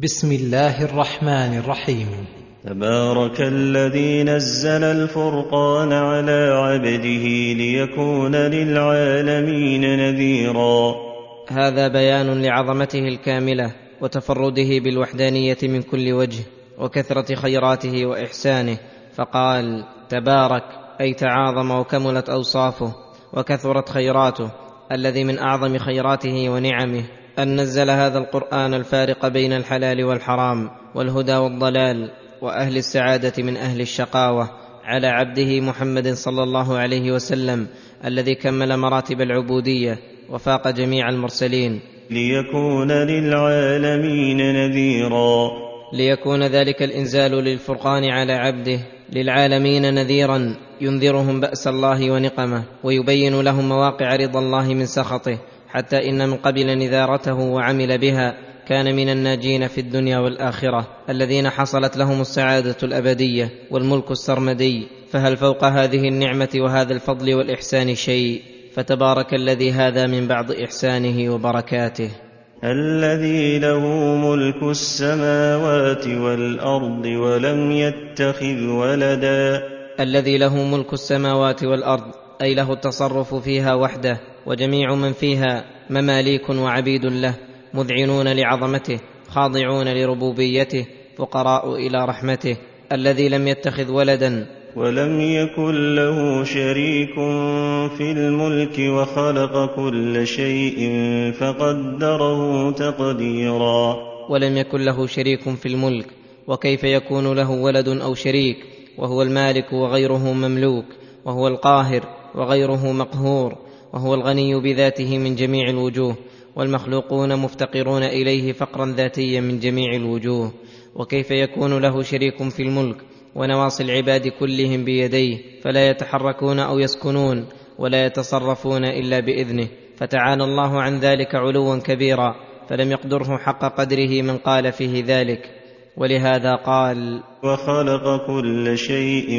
بسم الله الرحمن الرحيم. تبارك الذي نزل الفرقان على عبده ليكون للعالمين نذيرا. هذا بيان لعظمته الكاملة وتفرده بالوحدانية من كل وجه وكثرة خيراته وإحسانه فقال تبارك أي تعاظم وكملت أوصافه وكثرت خيراته الذي من أعظم خيراته ونعمه. أن نزل هذا القرآن الفارق بين الحلال والحرام والهدى والضلال وأهل السعادة من أهل الشقاوة على عبده محمد صلى الله عليه وسلم الذي كمل مراتب العبودية وفاق جميع المرسلين. ليكون للعالمين نذيرا. ليكون ذلك الإنزال للفرقان على عبده للعالمين نذيرا ينذرهم بأس الله ونقمه ويبين لهم مواقع رضا الله من سخطه حتى إن من قبل نذارته وعمل بها كان من الناجين في الدنيا والآخرة الذين حصلت لهم السعادة الأبدية والملك السرمدي. فهل فوق هذه النعمة وهذا الفضل والإحسان شيء؟ فتبارك الذي هذا من بعض إحسانه وبركاته. الذي له ملك السماوات والأرض ولم يتخذ ولدا. الذي له ملك السماوات والأرض أي له التصرف فيها وحده. وجميع من فيها مماليك وعبيد له مذعنون لعظمته خاضعون لربوبيته فقراء إلى رحمته الذي لم يتخذ ولدا. ولم يكن له شريك في الملك وخلق كل شيء فقدره تقديرا. ولم يكن له شريك في الملك وكيف يكون له ولد أو شريك؟ وهو المالك وغيره مملوك وهو القاهر وغيره مقهور. وهو الغني بذاته من جميع الوجوه والمخلوقون مفتقرون إليه فقرا ذاتيا من جميع الوجوه وكيف يكون له شريك في الملك ونواصي العباد كلهم بيديه فلا يتحركون أو يسكنون ولا يتصرفون إلا بإذنه فتعالى الله عن ذلك علوا كبيرا فلم يقدره حق قدره من قال فيه ذلك ولهذا قال وخلق كل شيء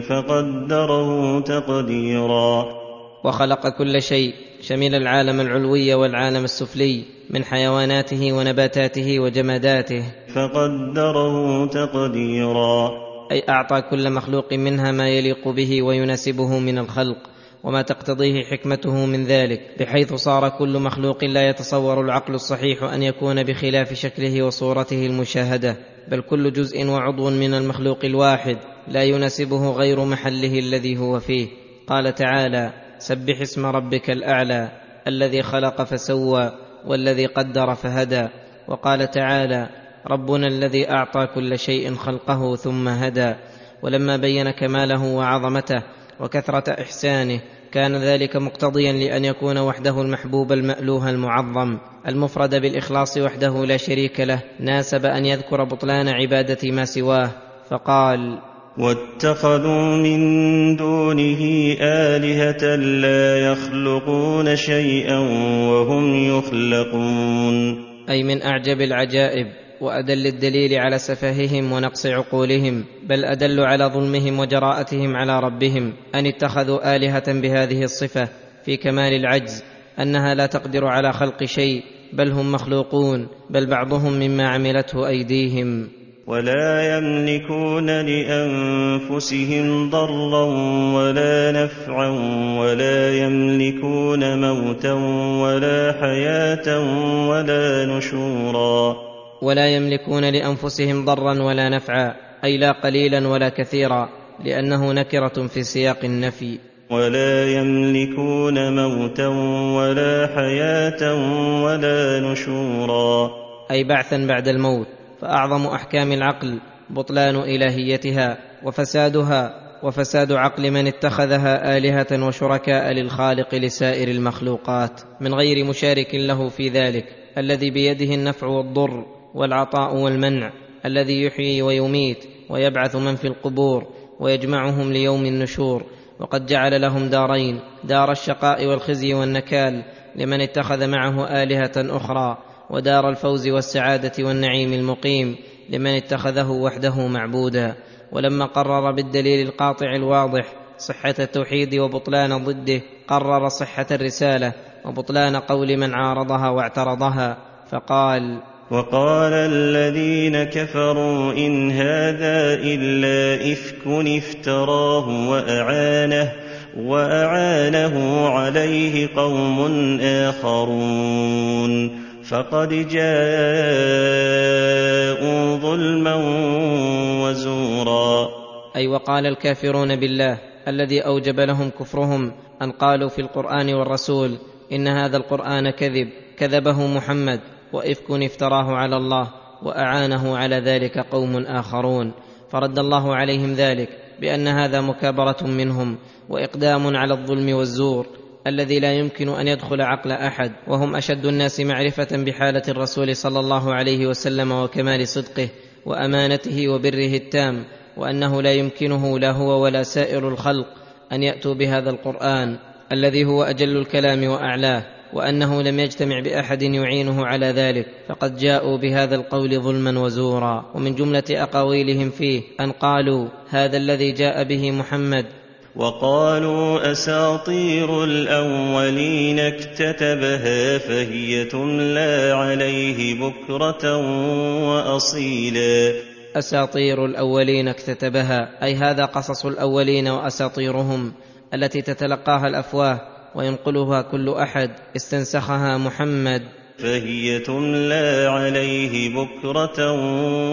فقدره تقديرا. وخلق كل شيء شمل العالم العلوي والعالم السفلي من حيواناته ونباتاته وجماداته. فقدره تقديرا. أي أعطى كل مخلوق منها ما يليق به ويناسبه من الخلق وما تقتضيه حكمته من ذلك بحيث صار كل مخلوق لا يتصور العقل الصحيح أن يكون بخلاف شكله وصورته المشاهدة بل كل جزء وعضو من المخلوق الواحد لا يناسبه غير محله الذي هو فيه. قال تعالى سبح اسم ربك الأعلى الذي خلق فسوى والذي قدر فهدى. وقال تعالى ربنا الذي أعطى كل شيء خلقه ثم هدى. ولما بين كماله وعظمته وكثرة إحسانه كان ذلك مقتضيا لأن يكون وحده المحبوب المألوه المعظم. المفرد بالإخلاص وحده لا شريك له ناسب أن يذكر بطلان عبادة ما سواه. فقال واتخذوا من دونه آلهة لا يخلقون شيئا وهم يخلقون. أي من أعجب العجائب وأدل الدليل على سفههم ونقص عقولهم بل أدل على ظلمهم وجراءتهم على ربهم أن اتخذوا آلهة بهذه الصفة في كمال العجز أنها لا تقدر على خلق شيء بل هم مخلوقون بل بعضهم مما عملته أيديهم. ولا يملكون لأنفسهم ضرا ولا نفعا ولا يملكون موتا ولا حياة ولا نشورا. ولا يملكون لأنفسهم ضرا ولا نفعا أي لا قليلا ولا كثيرا لأنه نكرة في سياق النفي. ولا يملكون موتا ولا حياة ولا نشورا. أي بعثا بعد الموت. فأعظم أحكام العقل بطلان إلهيتها وفسادها وفساد عقل من اتخذها آلهة وشركاء للخالق لسائر المخلوقات من غير مشارك له في ذلك الذي بيده النفع والضر والعطاء والمنع الذي يحيي ويميت ويبعث من في القبور ويجمعهم ليوم النشور وقد جعل لهم دارين دار الشقاء والخزي والنكال لمن اتخذ معه آلهة أخرى ودار الفوز والسعادة والنعيم المقيم لمن اتخذه وحده معبودا. ولما قرر بالدليل القاطع الواضح صحة التوحيد وبطلان ضده قرر صحة الرسالة وبطلان قول من عارضها واعترضها فقال وقال الذين كفروا إن هذا إلا إفك افتراه وأعانه وأعانه عليه قوم آخرون. فقد جاءوا ظلما وزورا. أي وقال الكافرون بالله الذي أوجب لهم كفرهم أن قالوا في القرآن والرسول إن هذا القرآن كذب كذبه محمد وإفك افتراه على الله وأعانه على ذلك قوم آخرون. فرد الله عليهم ذلك بأن هذا مكابرة منهم وإقدام على الظلم والزور. الذي لا يمكن أن يدخل عقل أحد وهم أشد الناس معرفة بحالة الرسول صلى الله عليه وسلم وكمال صدقه وأمانته وبره التام وأنه لا يمكنه لا هو ولا سائر الخلق أن يأتوا بهذا القرآن الذي هو أجل الكلام وأعلاه وأنه لم يجتمع بأحد يعينه على ذلك فقد جاءوا بهذا القول ظلما وزورا. ومن جملة أقاويلهم فيه أن قالوا هذا الذي جاء به محمد وقالوا أساطير الأولين اكتتبها فهي تملى عليه بكرة وأصيلا. أساطير الأولين اكتتبها أي هذا قصص الأولين وأساطيرهم التي تتلقاها الأفواه وينقلها كل أحد استنسخها محمد. فهي تملى عليه بكرة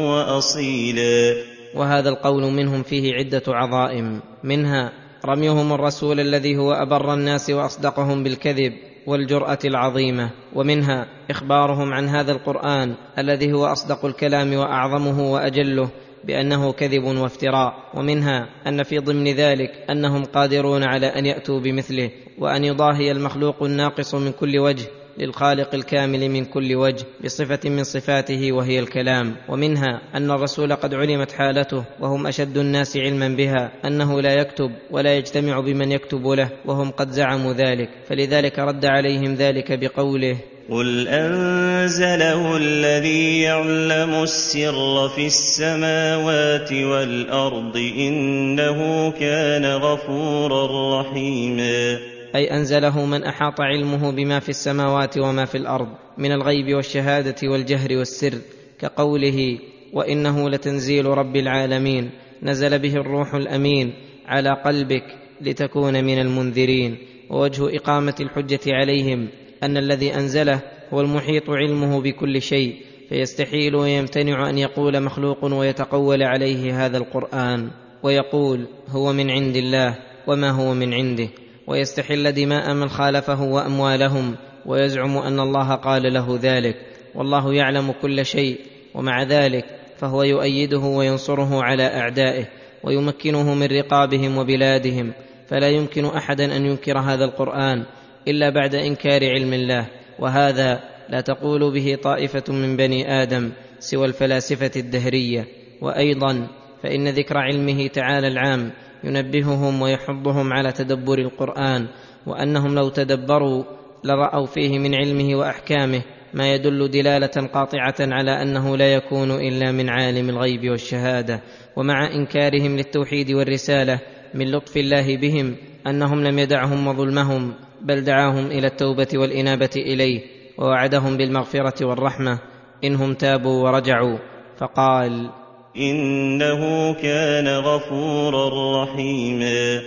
وأصيلا. وهذا القول منهم فيه عدة عظائم منها رميهم الرسول الذي هو أبر الناس وأصدقهم بالكذب والجرأة العظيمة. ومنها إخبارهم عن هذا القرآن الذي هو أصدق الكلام وأعظمه وأجله بأنه كذب وافتراء. ومنها أن في ضمن ذلك أنهم قادرون على أن يأتوا بمثله وأن يضاهي المخلوق الناقص من كل وجه. للخالق الكامل من كل وجه بصفة من صفاته وهي الكلام. ومنها أن الرسول قد علمت حالته وهم أشد الناس علما بها أنه لا يكتب ولا يجتمع بمن يكتب له وهم قد زعموا ذلك. فلذلك رد عليهم ذلك بقوله قل انزله الذي يعلم السر في السماوات والارض انه كان غفورا رحيما أي أنزله من أحاط علمه بما في السماوات وما في الأرض من الغيب والشهادة والجهر والسر كقوله وإنه لتنزيل رب العالمين نزل به الروح الأمين على قلبك لتكون من المنذرين ووجه إقامة الحجة عليهم أن الذي أنزله هو المحيط علمه بكل شيء فيستحيل ويمتنع أن يقول مخلوق ويتقول عليه هذا القرآن ويقول هو من عند الله وما هو من عنده ويستحل دماء من خالفه وأموالهم ويزعم أن الله قال له ذلك والله يعلم كل شيء ومع ذلك فهو يؤيده وينصره على أعدائه ويمكنه من رقابهم وبلادهم فلا يمكن أحدا أن ينكر هذا القرآن إلا بعد إنكار علم الله وهذا لا تقول به طائفة من بني آدم سوى الفلاسفة الدهرية وأيضا فإن ذكر علمه تعالى العام ينبههم ويحضهم على تدبر القرآن وأنهم لو تدبروا لرأوا فيه من علمه وأحكامه ما يدل دلالة قاطعة على أنه لا يكون إلا من عالم الغيب والشهادة. ومع إنكارهم للتوحيد والرسالة من لطف الله بهم أنهم لم يدعهم وظلمهم بل دعاهم إلى التوبة والإنابة إليه ووعدهم بالمغفرة والرحمة انهم تابوا ورجعوا. فقال إنه كان غفورا رحيما.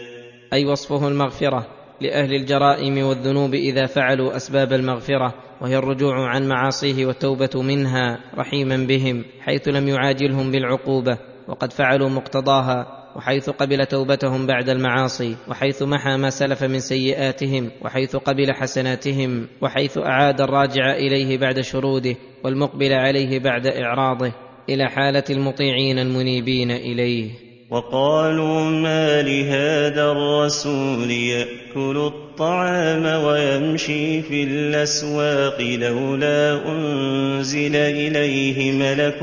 أي وصفه المغفرة لأهل الجرائم والذنوب إذا فعلوا أسباب المغفرة وهي الرجوع عن معاصيه والتوبة منها رحيما بهم حيث لم يعاجلهم بالعقوبة وقد فعلوا مقتضاها وحيث قبل توبتهم بعد المعاصي وحيث محى ما سلف من سيئاتهم وحيث قبل حسناتهم وحيث أعاد الراجع إليه بعد شروده والمقبل عليه بعد إعراضه. إلى حالة المطيعين المنيبين إليه. وقالوا ما لهذا الرسول يأكل الطعام ويمشي في الأسواق لولا أنزل إليه ملك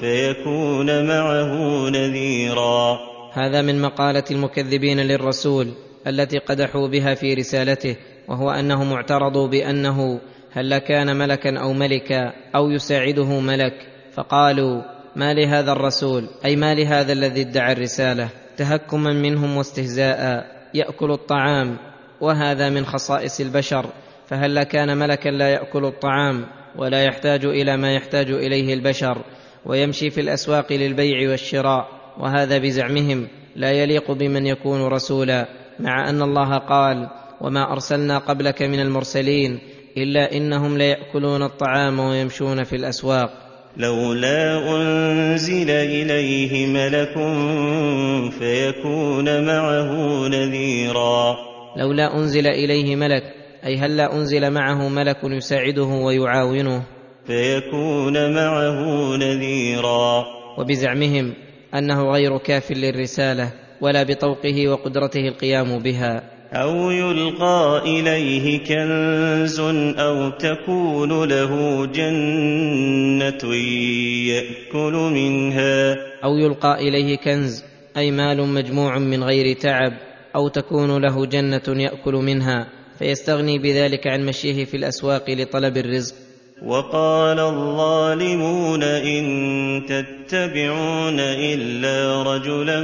فيكون معه نذيرا. هذا من مقالة المكذبين للرسول التي قدحوا بها في رسالته وهو أنهم اعترضوا بأنه هل كان ملكا أو ملكا أو يساعده ملك. فقالوا ما لهذا الرسول؟ أي ما لهذا الذي ادعى الرسالة؟ تهكما منهم واستهزاء يأكل الطعام وهذا من خصائص البشر فهل كان ملكا لا يأكل الطعام ولا يحتاج إلى ما يحتاج إليه البشر ويمشي في الأسواق للبيع والشراء وهذا بزعمهم لا يليق بمن يكون رسولا مع أن الله قال وما أرسلنا قبلك من المرسلين إلا إنهم ليأكلون الطعام ويمشون في الأسواق. لولا أنزل إليه ملك فيكون معه نذيرا. لولا أنزل إليه ملك أي هلا أنزل معه ملك يساعده ويعاونه؟ فيكون معه نذيرا. وبزعمهم أنه غير كاف للرسالة ولا بطوقه وقدرته القيام بها. أو يلقى إليه كنز أو تكون له جنة يأكل منها. أو يلقى إليه كنز أي مال مجموع من غير تعب أو تكون له جنة يأكل منها فيستغني بذلك عن مشيه في الأسواق لطلب الرزق. وقال الظالمون إن تتبعون إلا رجلا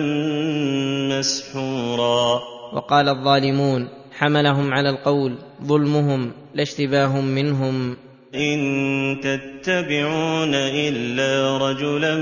مسحورا. وقال الظالمون حملهم على القول ظلمهم لا اشتباه منهم. إن تتبعون إلا رجلا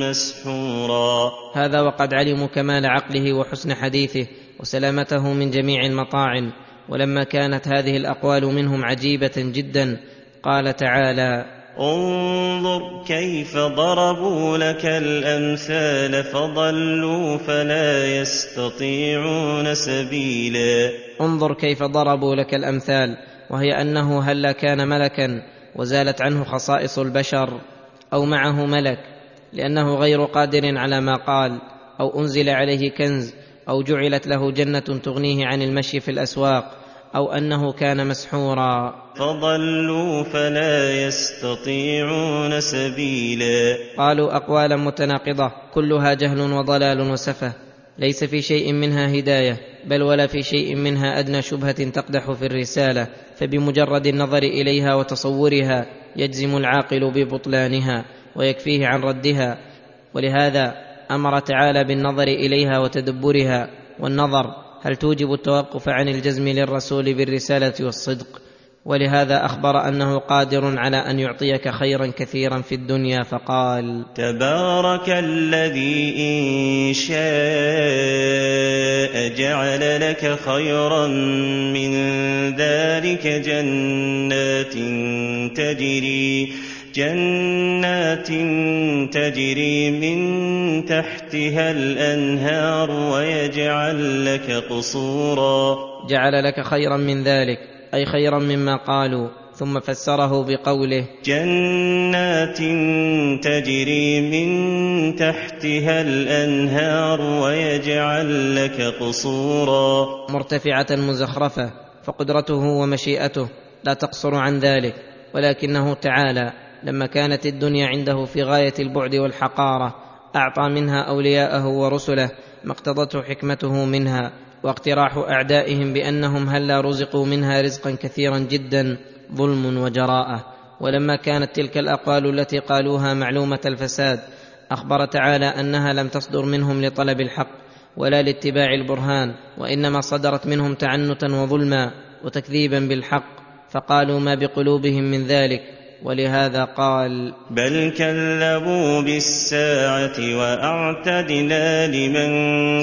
مسحورا. هذا وقد علموا كمال عقله وحسن حديثه وسلامته من جميع المطاعن ولما كانت هذه الأقوال منهم عجيبة جدا قال تعالى انظر كيف ضربوا لك الأمثال فضلوا فلا يستطيعون سبيلا. انظر كيف ضربوا لك الأمثال وهي أنه هلا كان ملكا وزالت عنه خصائص البشر أو معه ملك لأنه غير قادر على ما قال أو أنزل عليه كنز أو جعلت له جنة تغنيه عن المشي في الأسواق أو أنه كان مسحورا. فضلوا فلا يستطيعون سبيلا. قالوا أقوالا متناقضة كلها جهل وضلال وسفه. ليس في شيء منها هداية بل ولا في شيء منها أدنى شبهة تقدح في الرسالة. فبمجرد النظر إليها وتصورها يجزم العاقل ببطلانها ويكفيه عن ردها. ولهذا أمر تعالى بالنظر إليها وتدبرها والنظر هل توجب التوقف عن الجزم للرسول بالرسالة والصدق؟ ولهذا أخبر أنه قادر على أن يعطيك خيرا كثيرا في الدنيا فقال تبارك الذي إن شاء جعل لك خيرا من ذلك جنات تجري جنات تجري من تحتها الأنهار ويجعل لك قصورا. جعل لك خيرا من ذلك أي خيرا مما قالوا ثم فسره بقوله. جنات تجري من تحتها الأنهار ويجعل لك قصورا. مرتفعة مزخرفة فقدرته ومشيئته لا تقصر عن ذلك ولكنه تعالى. لما كانت الدنيا عنده في غاية البعد والحقارة أعطى منها أولياءه ورسله ما اقتضته حكمته منها واقتراح أعدائهم بأنهم هلا رزقوا منها رزقا كثيرا جدا ظلم وجراءة. ولما كانت تلك الأقوال التي قالوها معلومة الفساد أخبر تعالى أنها لم تصدر منهم لطلب الحق ولا لاتباع البرهان وإنما صدرت منهم تعنتا وظلما وتكذيبا بالحق فقالوا ما بقلوبهم من ذلك. ولهذا قال بل كذبوا بالساعة وأعتدنا لمن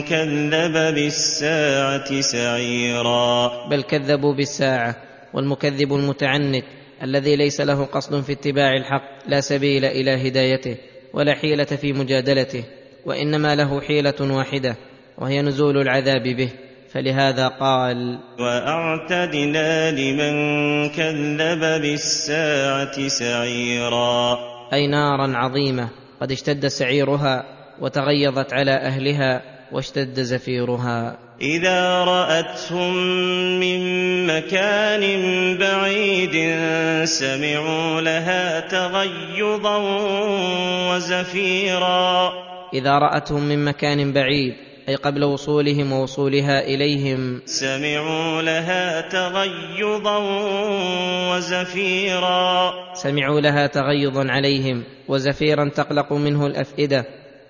كذب بالساعة سعيرا. بل كذبوا بالساعة والمكذب المتعنت الذي ليس له قصد في اتباع الحق لا سبيل إلى هدايته ولا حيله في مجادلته وانما له حيله واحدة وهي نزول العذاب به. فلهذا قال وأعتدنا لمن كذب بالساعة سعيرا. أي نارا عظيمة قد اشتد سعيرها وتغيظت على أهلها واشتد زفيرها. إذا رأتهم من مكان بعيد سمعوا لها تغيظا وزفيرا. إذا رأتهم من مكان بعيد أي قبل وصولهم ووصولها إليهم. سمعوا لها تغيظا وزفيرا. سمعوا لها تغيظا عليهم وزفيرا تقلق منه الأفئدة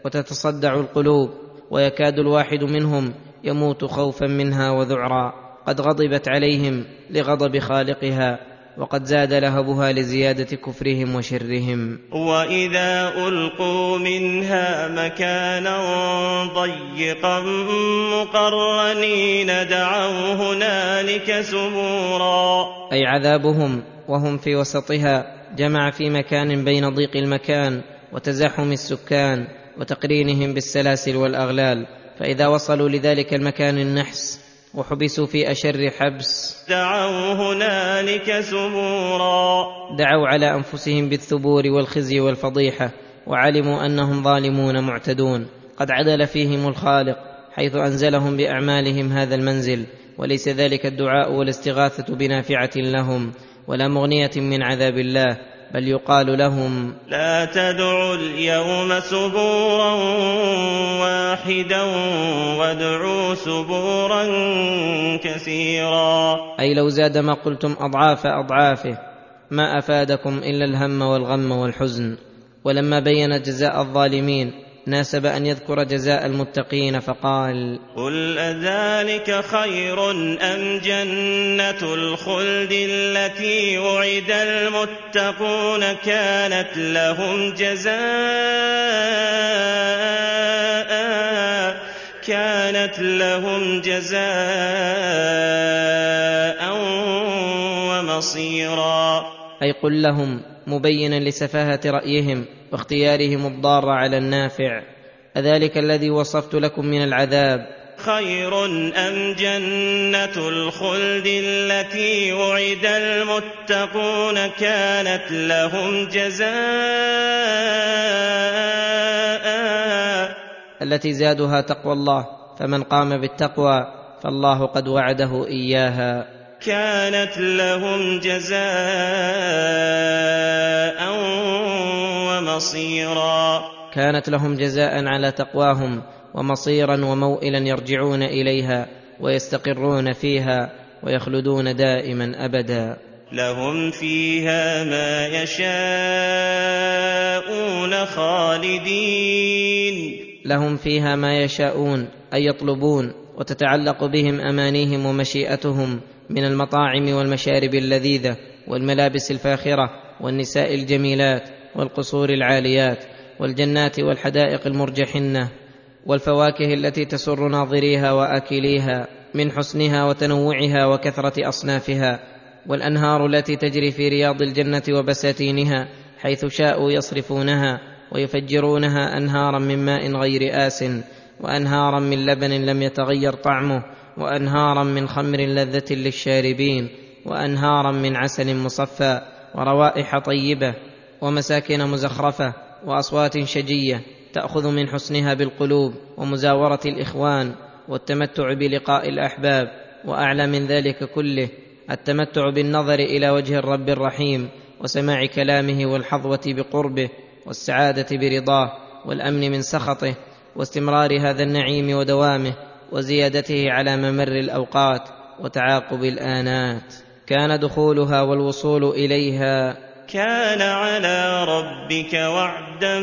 وتتصدع القلوب ويكاد الواحد منهم يموت خوفا منها وذعرا. قد غضبت عليهم لغضب خالقها. وقد زاد لهبها لزيادة كفرهم وشرهم. وإذا ألقوا منها مكانا ضيقا مقرنين دعوا هنالك سبورا أي عذابهم وهم في وسطها جمع في مكان بين ضيق المكان وتزاحم السكان وتقرينهم بالسلاسل والأغلال. فإذا وصلوا لذلك المكان النحس وحبسوا في أشر حبس. دعوا هنالك سبورا دعوا على أنفسهم بالثبور والخزي والفضيحة وعلموا أنهم ظالمون معتدون. قد عدل فيهم الخالق حيث أنزلهم بأعمالهم هذا المنزل. وليس ذلك الدعاء والاستغاثة بنافعة لهم ولا مغنية من عذاب الله. بل يقال لهم لا تدعوا اليوم سبورا واحدا وادعوا سبورا كثيرا. أي لو زاد ما قلتم أضعاف أضعافه ما أفادكم إلا الهم والغم والحزن. ولما بين جزاء الظالمين ناسب أن يذكر جزاء المتقين فقال قل أذلك خير أم جنة الخلد التي وعد المتقون كانت لهم جزاء كانت لهم جزاء ومصيرا. أي قل لهم مبينا لسفاهة رأيهم واختيارهم الضار على النافع. أذلك الذي وصفت لكم من العذاب. خير أم جنة الخلد التي وعد المتقون كانت لهم جزاء؟ التي زادها تقوى الله فمن قام بالتقوى فالله قد وعده إياها. كانت لهم جزاء ومصيرا. كانت لهم جزاء على تقواهم ومصيرا وموئلا يرجعون إليها ويستقرون فيها ويخلدون دائما أبدا. لهم فيها ما يشاءون خالدين. لهم فيها ما يشاءون أي يطلبون وتتعلق بهم أمانيهم ومشيئتهم من المطاعم والمشارب اللذيذة والملابس الفاخرة والنساء الجميلات والقصور العاليات والجنات والحدائق المرجحنة والفواكه التي تسر ناظريها وأكليها من حسنها وتنوعها وكثرة أصنافها والأنهار التي تجري في رياض الجنة وبساتينها حيث شاءوا يصرفونها ويفجرونها أنهارا من ماء غير آس وأنهارا من لبن لم يتغير طعمه وأنهارا من خمر لذة للشاربين وأنهارا من عسل مصفى وروائح طيبة ومساكن مزخرفة وأصوات شجية تأخذ من حسنها بالقلوب ومزاورة الإخوان والتمتع بلقاء الأحباب وأعلى من ذلك كله التمتع بالنظر إلى وجه الرب الرحيم وسماع كلامه والحظوة بقربه والسعادة برضاه والأمن من سخطه واستمرار هذا النعيم ودوامه وزيادته على ممر الأوقات وتعاقب الآنات. كان دخولها والوصول إليها. كان على ربك وعدا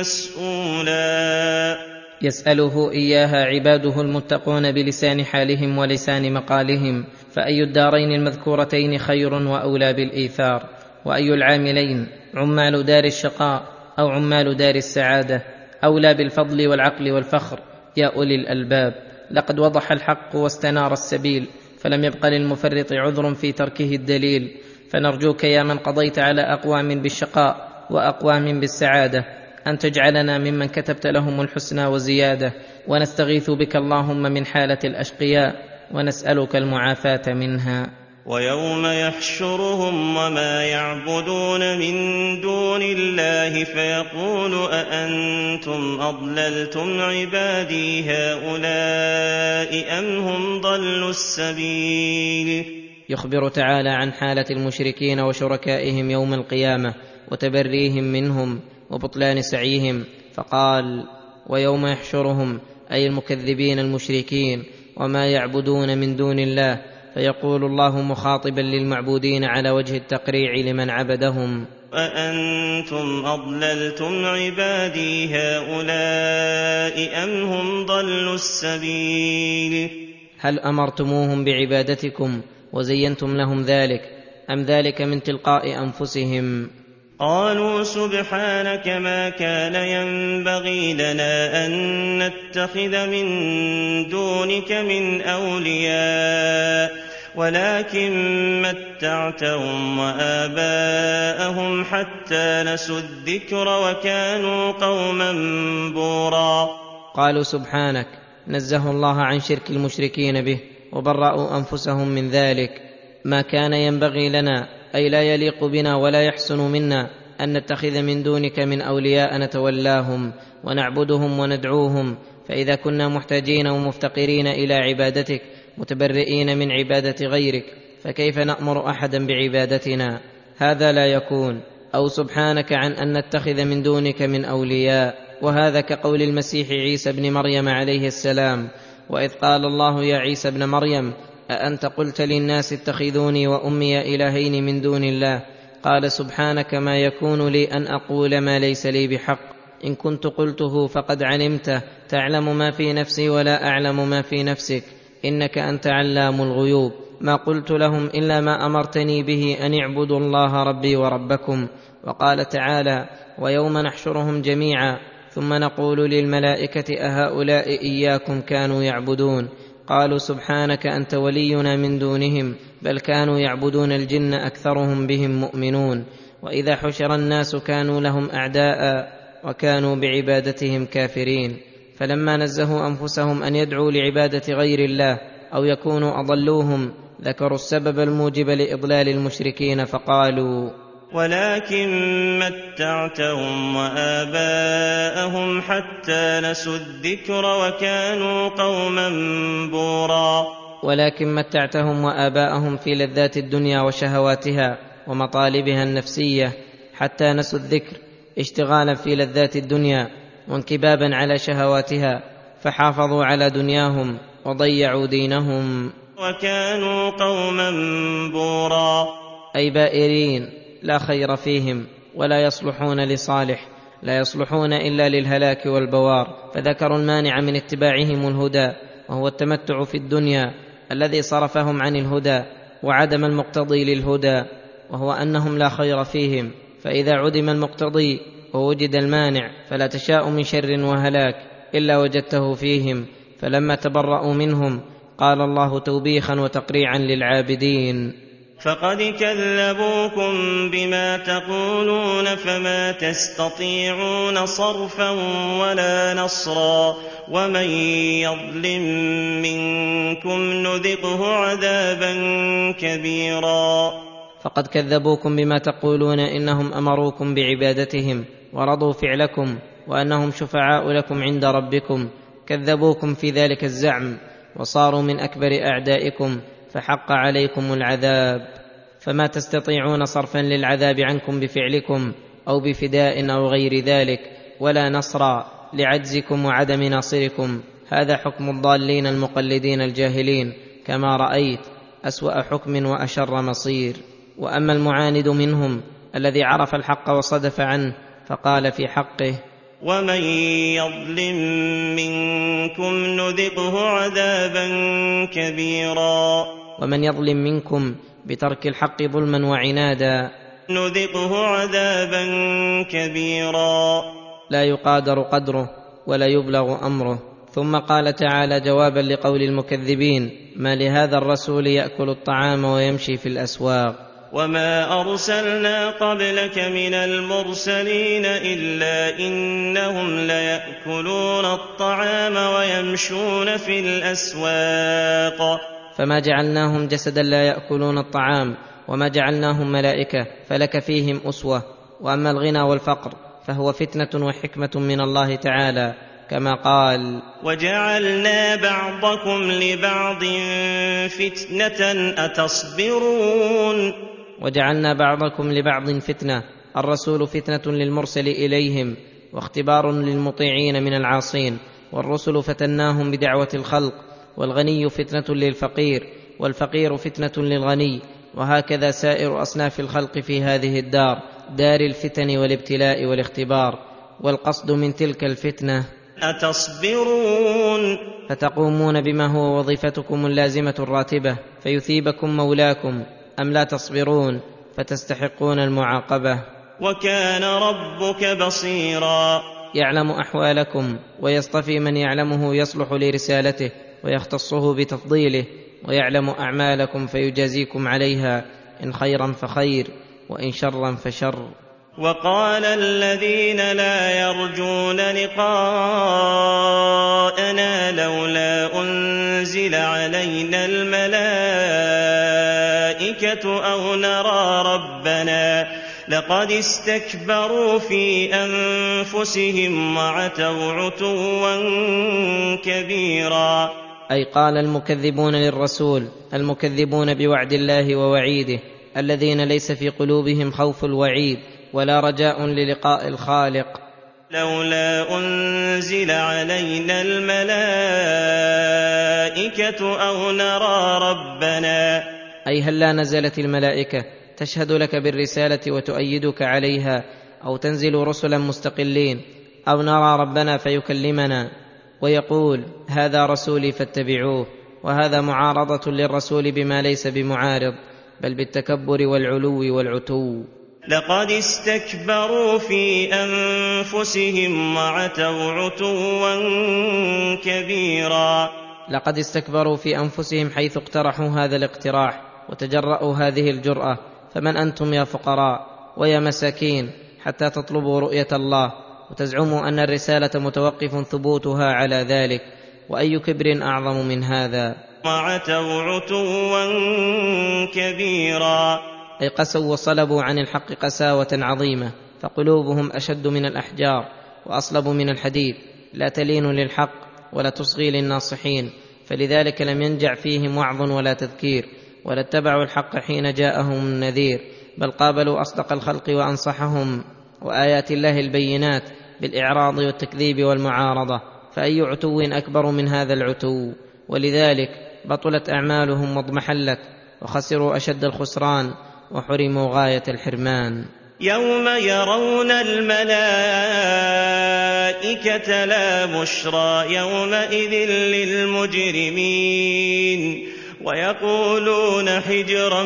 مسؤولا. يسأله إياها عباده المتقون بلسان حالهم ولسان مقالهم. فأي الدارين المذكورتين خير وأولى بالإيثار؟ وأي العاملين؟ عمال دار الشقاء أو عمال دار السعادة. أولى بالفضل والعقل والفخر. يا أولي الألباب لقد وضح الحق واستنار السبيل فلم يبق للمفرط عذر في تركه الدليل. فنرجوك يا من قضيت على أقوام بالشقاء وأقوام بالسعادة أن تجعلنا ممن كتبت لهم الحسنى وزيادة. ونستغيث بك اللهم من حالة الأشقياء ونسألك المعافاة منها. ويوم يحشرهم وما يعبدون من دون الله فيقول أأنتم أضللتم عبادي هؤلاء أم هم ضلوا السبيل؟ يخبر تعالى عن حالة المشركين وشركائهم يوم القيامة وتبريهم منهم وبطلان سعيهم فقال ويوم يحشرهم أي المكذبين المشركين وما يعبدون من دون الله فيقول الله مخاطبا للمعبودين على وجه التقريع لمن عبدهم. أأنتم أضللتم عبادي هؤلاء أم هم ضلوا السبيل؟ هل أمرتموهم بعبادتكم وزينتم لهم ذلك أم ذلك من تلقاء أنفسهم؟ قالوا سبحانك ما كان ينبغي لنا أن نتخذ من دونك من أولياء ولكن متعتهم وآباءهم حتى نسوا الذكر وكانوا قوما بورا. قالوا سبحانك نزه الله عن شرك المشركين به وبرأوا أنفسهم من ذلك. ما كان ينبغي لنا أي لا يليق بنا ولا يحسن منا أن نتخذ من دونك من أولياء نتولاهم ونعبدهم وندعوهم. فإذا كنا محتاجين ومفتقرين إلى عبادتك متبرئين من عبادة غيرك فكيف نأمر أحدا بعبادتنا؟ هذا لا يكون. أو سبحانك عن أن نتخذ من دونك من أولياء. وهذا كقول المسيح عيسى ابن مريم عليه السلام. وإذ قال الله يا عيسى ابن مريم أأنت قلت للناس اتخذوني وأمي إلهين من دون الله؟ قال سبحانك ما يكون لي أن أقول ما ليس لي بحق. إن كنت قلته فقد علمته. تعلم ما في نفسي ولا أعلم ما في نفسك. إنك أنت علام الغيوب. ما قلت لهم إلا ما أمرتني به أن اعبدوا الله ربي وربكم. وقال تعالى ويوم نحشرهم جميعا. ثم نقول للملائكة أهؤلاء إياكم كانوا يعبدون. قالوا سبحانك أنت ولينا من دونهم بل كانوا يعبدون الجن أكثرهم بهم مؤمنون. وإذا حشر الناس كانوا لهم أعداء وكانوا بعبادتهم كافرين. فلما نزهوا أنفسهم أن يدعوا لعبادة غير الله أو يكونوا أضلوهم ذكروا السبب الموجب لإضلال المشركين فقالوا ولكن متعتهم وآباءهم حتى نسوا الذكر وكانوا قوما بورا. ولكن متعتهم وآباءهم في لذات الدنيا وشهواتها ومطالبها النفسية حتى نسوا الذكر اشتغالا في لذات الدنيا وانكبابا على شهواتها فحافظوا على دنياهم وضيعوا دينهم. وكانوا قوما بورا. أي بائرين لا خير فيهم ولا يصلحون لصالح لا يصلحون إلا للهلاك والبوار. فذكروا المانع من اتباعهم الهدى وهو التمتع في الدنيا الذي صرفهم عن الهدى وعدم المقتضي للهدى وهو أنهم لا خير فيهم. فإذا عدم المقتضي ووجد المانع فلا تشاء من شر وهلاك إلا وجدته فيهم. فلما تبرأوا منهم قال الله توبيخا وتقريعا للعابدين. فقد كذبوكم بما تقولون فما تستطيعون صرفا ولا نصرا ومن يظلم منكم نذقه عذابا كبيرا. فقد كذبوكم بما تقولون انهم امروكم بعبادتهم ورضوا فعلكم وانهم شفعاء لكم عند ربكم. كذبوكم في ذلك الزعم وصاروا من اكبر اعدائكم فحق عليكم العذاب. فما تستطيعون صرفا للعذاب عنكم بفعلكم أو بفداء أو غير ذلك ولا نصرا لعجزكم وعدم ناصركم. هذا حكم الضالين المقلدين الجاهلين. كما رأيت أسوأ حكم وأشر مصير. وأما المعاند منهم الذي عرف الحق وصدف عنه فقال في حقه ومن يظلم منكم نذقه عذابا كبيرا. ومن يظلم منكم بترك الحق ظلما وعنادا. نذقه عذابا كبيرا. لا يقادر قدره ولا يبلغ أمره. ثم قال تعالى جوابا لقول المكذبين ما لهذا الرسول يأكل الطعام ويمشي في الأسواق؟ وما أرسلنا قبلك من المرسلين إلا إنهم ليأكلون الطعام ويمشون في الأسواق. فما جعلناهم جسدا لا يأكلون الطعام وما جعلناهم ملائكة فلك فيهم أسوة. وأما الغنى والفقر فهو فتنة وحكمة من الله تعالى كما قال وجعلنا بعضكم لبعض فتنة أتصبرون. وجعلنا بعضكم لبعض فتنة الرسول فتنة للمرسل إليهم واختبار للمطيعين من العاصين والرسل فتناهم بدعوة الخلق والغني فتنة للفقير والفقير فتنة للغني. وهكذا سائر أصناف الخلق في هذه الدار دار الفتن والابتلاء والاختبار. والقصد من تلك الفتنة أتصبرون. فتقومون بما هو وظيفتكم اللازمة الراتبة فيثيبكم مولاكم. أم لا تصبرون؟ فتستحقون المعاقبة. وكان ربك بصيرا. يعلم أحوالكم ويصطفي من يعلمه يصلح لرسالته. ويختصه بتفضيله ويعلم أعمالكم فيجازيكم عليها إن خيرا فخير وإن شرا فشر. وقال الذين لا يرجون لقاءنا لولا أنزل علينا الملائكة أو نرى ربنا لقد استكبروا في أنفسهم وعتوا عتوا كبيرا. أي قال المكذبون للرسول المكذبون بوعد الله ووعيده الذين ليس في قلوبهم خوف الوعيد ولا رجاء للقاء الخالق. لولا أنزل علينا الملائكة أو نرى ربنا. أي هل لا نزلت الملائكة تشهد لك بالرسالة وتؤيدك عليها أو تنزل رسلا مستقلين أو نرى ربنا فيكلمنا؟ ويقول هذا رسولي فاتبعوه وهذا معارضة للرسول بما ليس بمعارض بل بالتكبر والعلو والعتو. لقد استكبروا في أنفسهم وعتوا عتوا كبيرا. لقد استكبروا في أنفسهم حيث اقترحوا هذا الاقتراح وتجرأوا هذه الجرأة فمن أنتم يا فقراء ويا مساكين حتى تطلبوا رؤية الله؟ وتزعموا أن الرسالة متوقف ثبوتها على ذلك وأي كبر أعظم من هذا؟ وعتوا عتوا كبيرا. أي قسوا وصلبوا عن الحق قساوة عظيمة فقلوبهم أشد من الأحجار وأصلب من الحديد لا تلين للحق ولا تصغي للناصحين فلذلك لم ينجع فيهم وعظ ولا تذكير ولا اتبعوا الحق حين جاءهم النذير بل قابلوا أصدق الخلق وأنصحهم وآيات الله البينات بالإعراض والتكذيب والمعارضة فأي عتو أكبر من هذا العتو؟ ولذلك بطلت أعمالهم واضمحلت وخسروا أشد الخسران وحرموا غاية الحرمان. يوم يرون الملائكة لا بشرى يومئذ للمجرمين ويقولون حجرا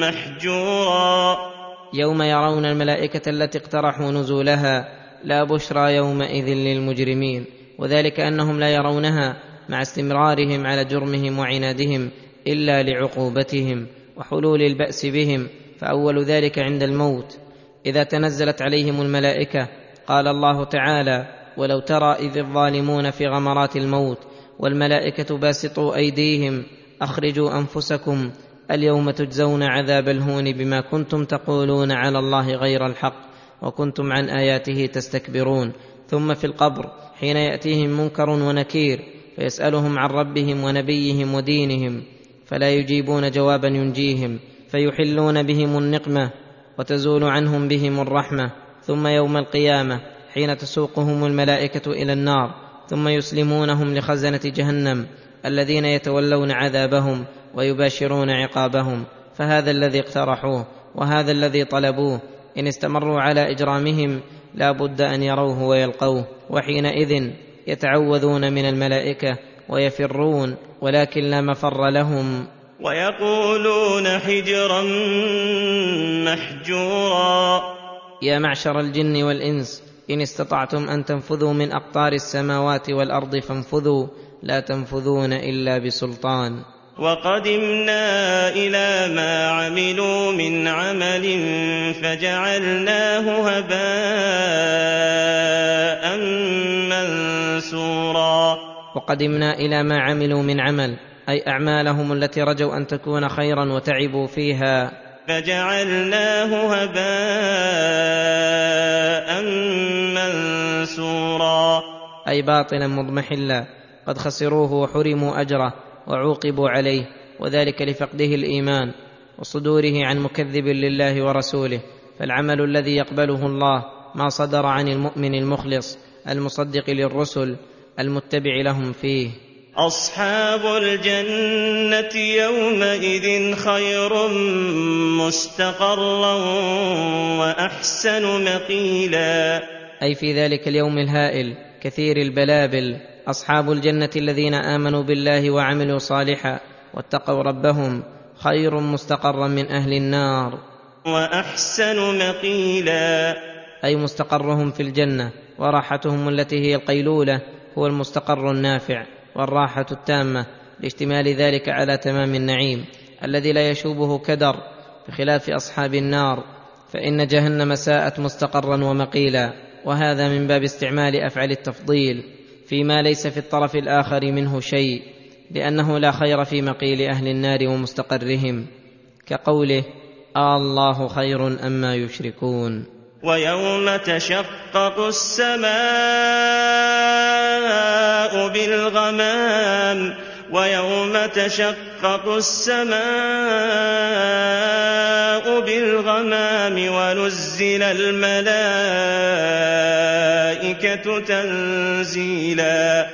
محجورا. يوم يرون الملائكة التي اقترحوا نزولها لا بشرى يومئذ للمجرمين وذلك أنهم لا يرونها مع استمرارهم على جرمهم وعنادهم إلا لعقوبتهم وحلول البأس بهم فأول ذلك عند الموت. إذا تنزلت عليهم الملائكة قال الله تعالى ولو ترى إذ الظالمون في غمرات الموت والملائكة باسطوا أيديهم أخرجوا أنفسكم اليوم تجزون عذاب الهون بما كنتم تقولون على الله غير الحق وكنتم عن آياته تستكبرون. ثم في القبر حين يأتيهم منكر ونكير فيسألهم عن ربهم ونبيهم ودينهم فلا يجيبون جوابا ينجيهم فيحلون بهم النقمة وتزول عنهم بهم الرحمة. ثم يوم القيامة حين تسوقهم الملائكة إلى النار ثم يسلمونهم لخزنة جهنم الذين يتولون عذابهم ويباشرون عقابهم فهذا الذي اقترحوه وهذا الذي طلبوه إن استمروا على إجرامهم لا بد أن يروه ويلقوه وحينئذ يتعوذون من الملائكة ويفرون ولكن لا مفر لهم. ويقولون حجرا محجورا. يا معشر الجن والإنس إن استطعتم أن تنفذوا من أقطار السماوات والأرض فانفذوا لا تنفذون إلا بسلطان. وقدمنا إلى ما عملوا من عمل فجعلناه هباء منثورا. وقدمنا إلى ما عملوا من عمل أي أعمالهم التي رجوا أن تكون خيرا وتعبوا فيها. فجعلناه هباء منثورا. أي باطلا مضمحلا قد خسروه وحرموا أجره وعوقبوا عليه وذلك لفقده الإيمان وصدوره عن مكذب لله ورسوله. فالعمل الذي يقبله الله ما صدر عن المؤمن المخلص المصدق للرسل المتبع لهم فيه. أصحاب الجنة يومئذ خير مستقرا وأحسن مقيلا. أي في ذلك اليوم الهائل كثير البلابل أصحاب الجنة الذين آمنوا بالله وعملوا صالحا واتقوا ربهم خير مستقرا من أهل النار. وأحسن مقيلا. أي مستقرهم في الجنة وراحتهم التي هي القيلولة هو المستقر النافع. والراحة التامة لاشتمال ذلك على تمام النعيم الذي لا يشوبه كدر بخلاف أصحاب النار فإن جهنم ساءت مستقرا ومقيلا وهذا من باب استعمال أفعل التفضيل فيما ليس في الطرف الآخر منه شيء لأنه لا خير في مقيل أهل النار ومستقرهم كقوله آه الله خير اما يشركون؟ ويوم تشقق السماء بالغمام ويوم تشقق السماء بالغمام ونزل الملائكة تنزيلا.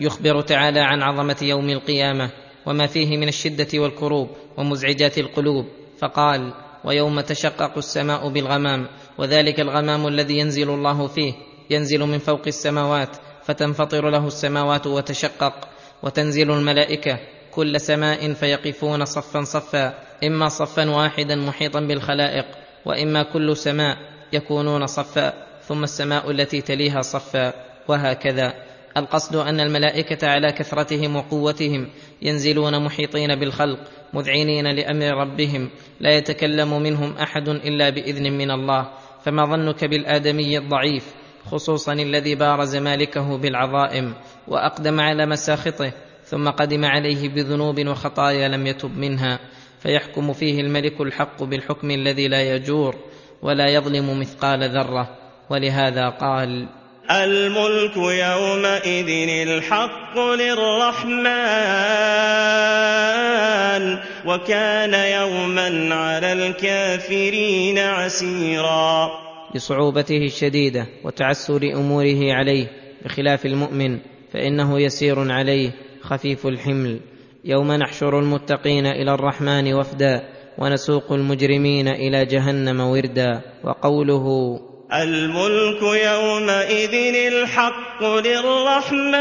يخبر تعالى عن عظمة يوم القيامة وما فيه من الشدة والكروب ومزعجات القلوب فقال ويوم تشقق السماء بالغمام وذلك الغمام الذي ينزل الله فيه ينزل من فوق السماوات فتنفطر له السماوات وتشقق وتنزل الملائكة كل سماء فيقفون صفا صفا إما صفا واحدا محيطا بالخلائق وإما كل سماء يكونون صفا ثم السماء التي تليها صفا وهكذا. القصد أن الملائكة على كثرتهم وقوتهم ينزلون محيطين بالخلق مذعنين لأمر ربهم لا يتكلم منهم أحد إلا بإذن من الله. فما ظنك بالآدمي الضعيف خصوصا الذي بارز مالكه بالعظائم وأقدم على مساخطه ثم قدم عليه بذنوب وخطايا لم يتب منها. فيحكم فيه الملك الحق بالحكم الذي لا يجور ولا يظلم مثقال ذرة. ولهذا قال الملك يومئذ الحق للرحمن وكان يوما على الكافرين عسيرا. لصعوبته الشديدة وتعسر أموره عليه بخلاف المؤمن فإنه يسير عليه خفيف الحمل. يوم نحشر المتقين إلى الرحمن وفدا ونسوق المجرمين إلى جهنم وردا وقوله الملك يومئذ الحق للرحمن.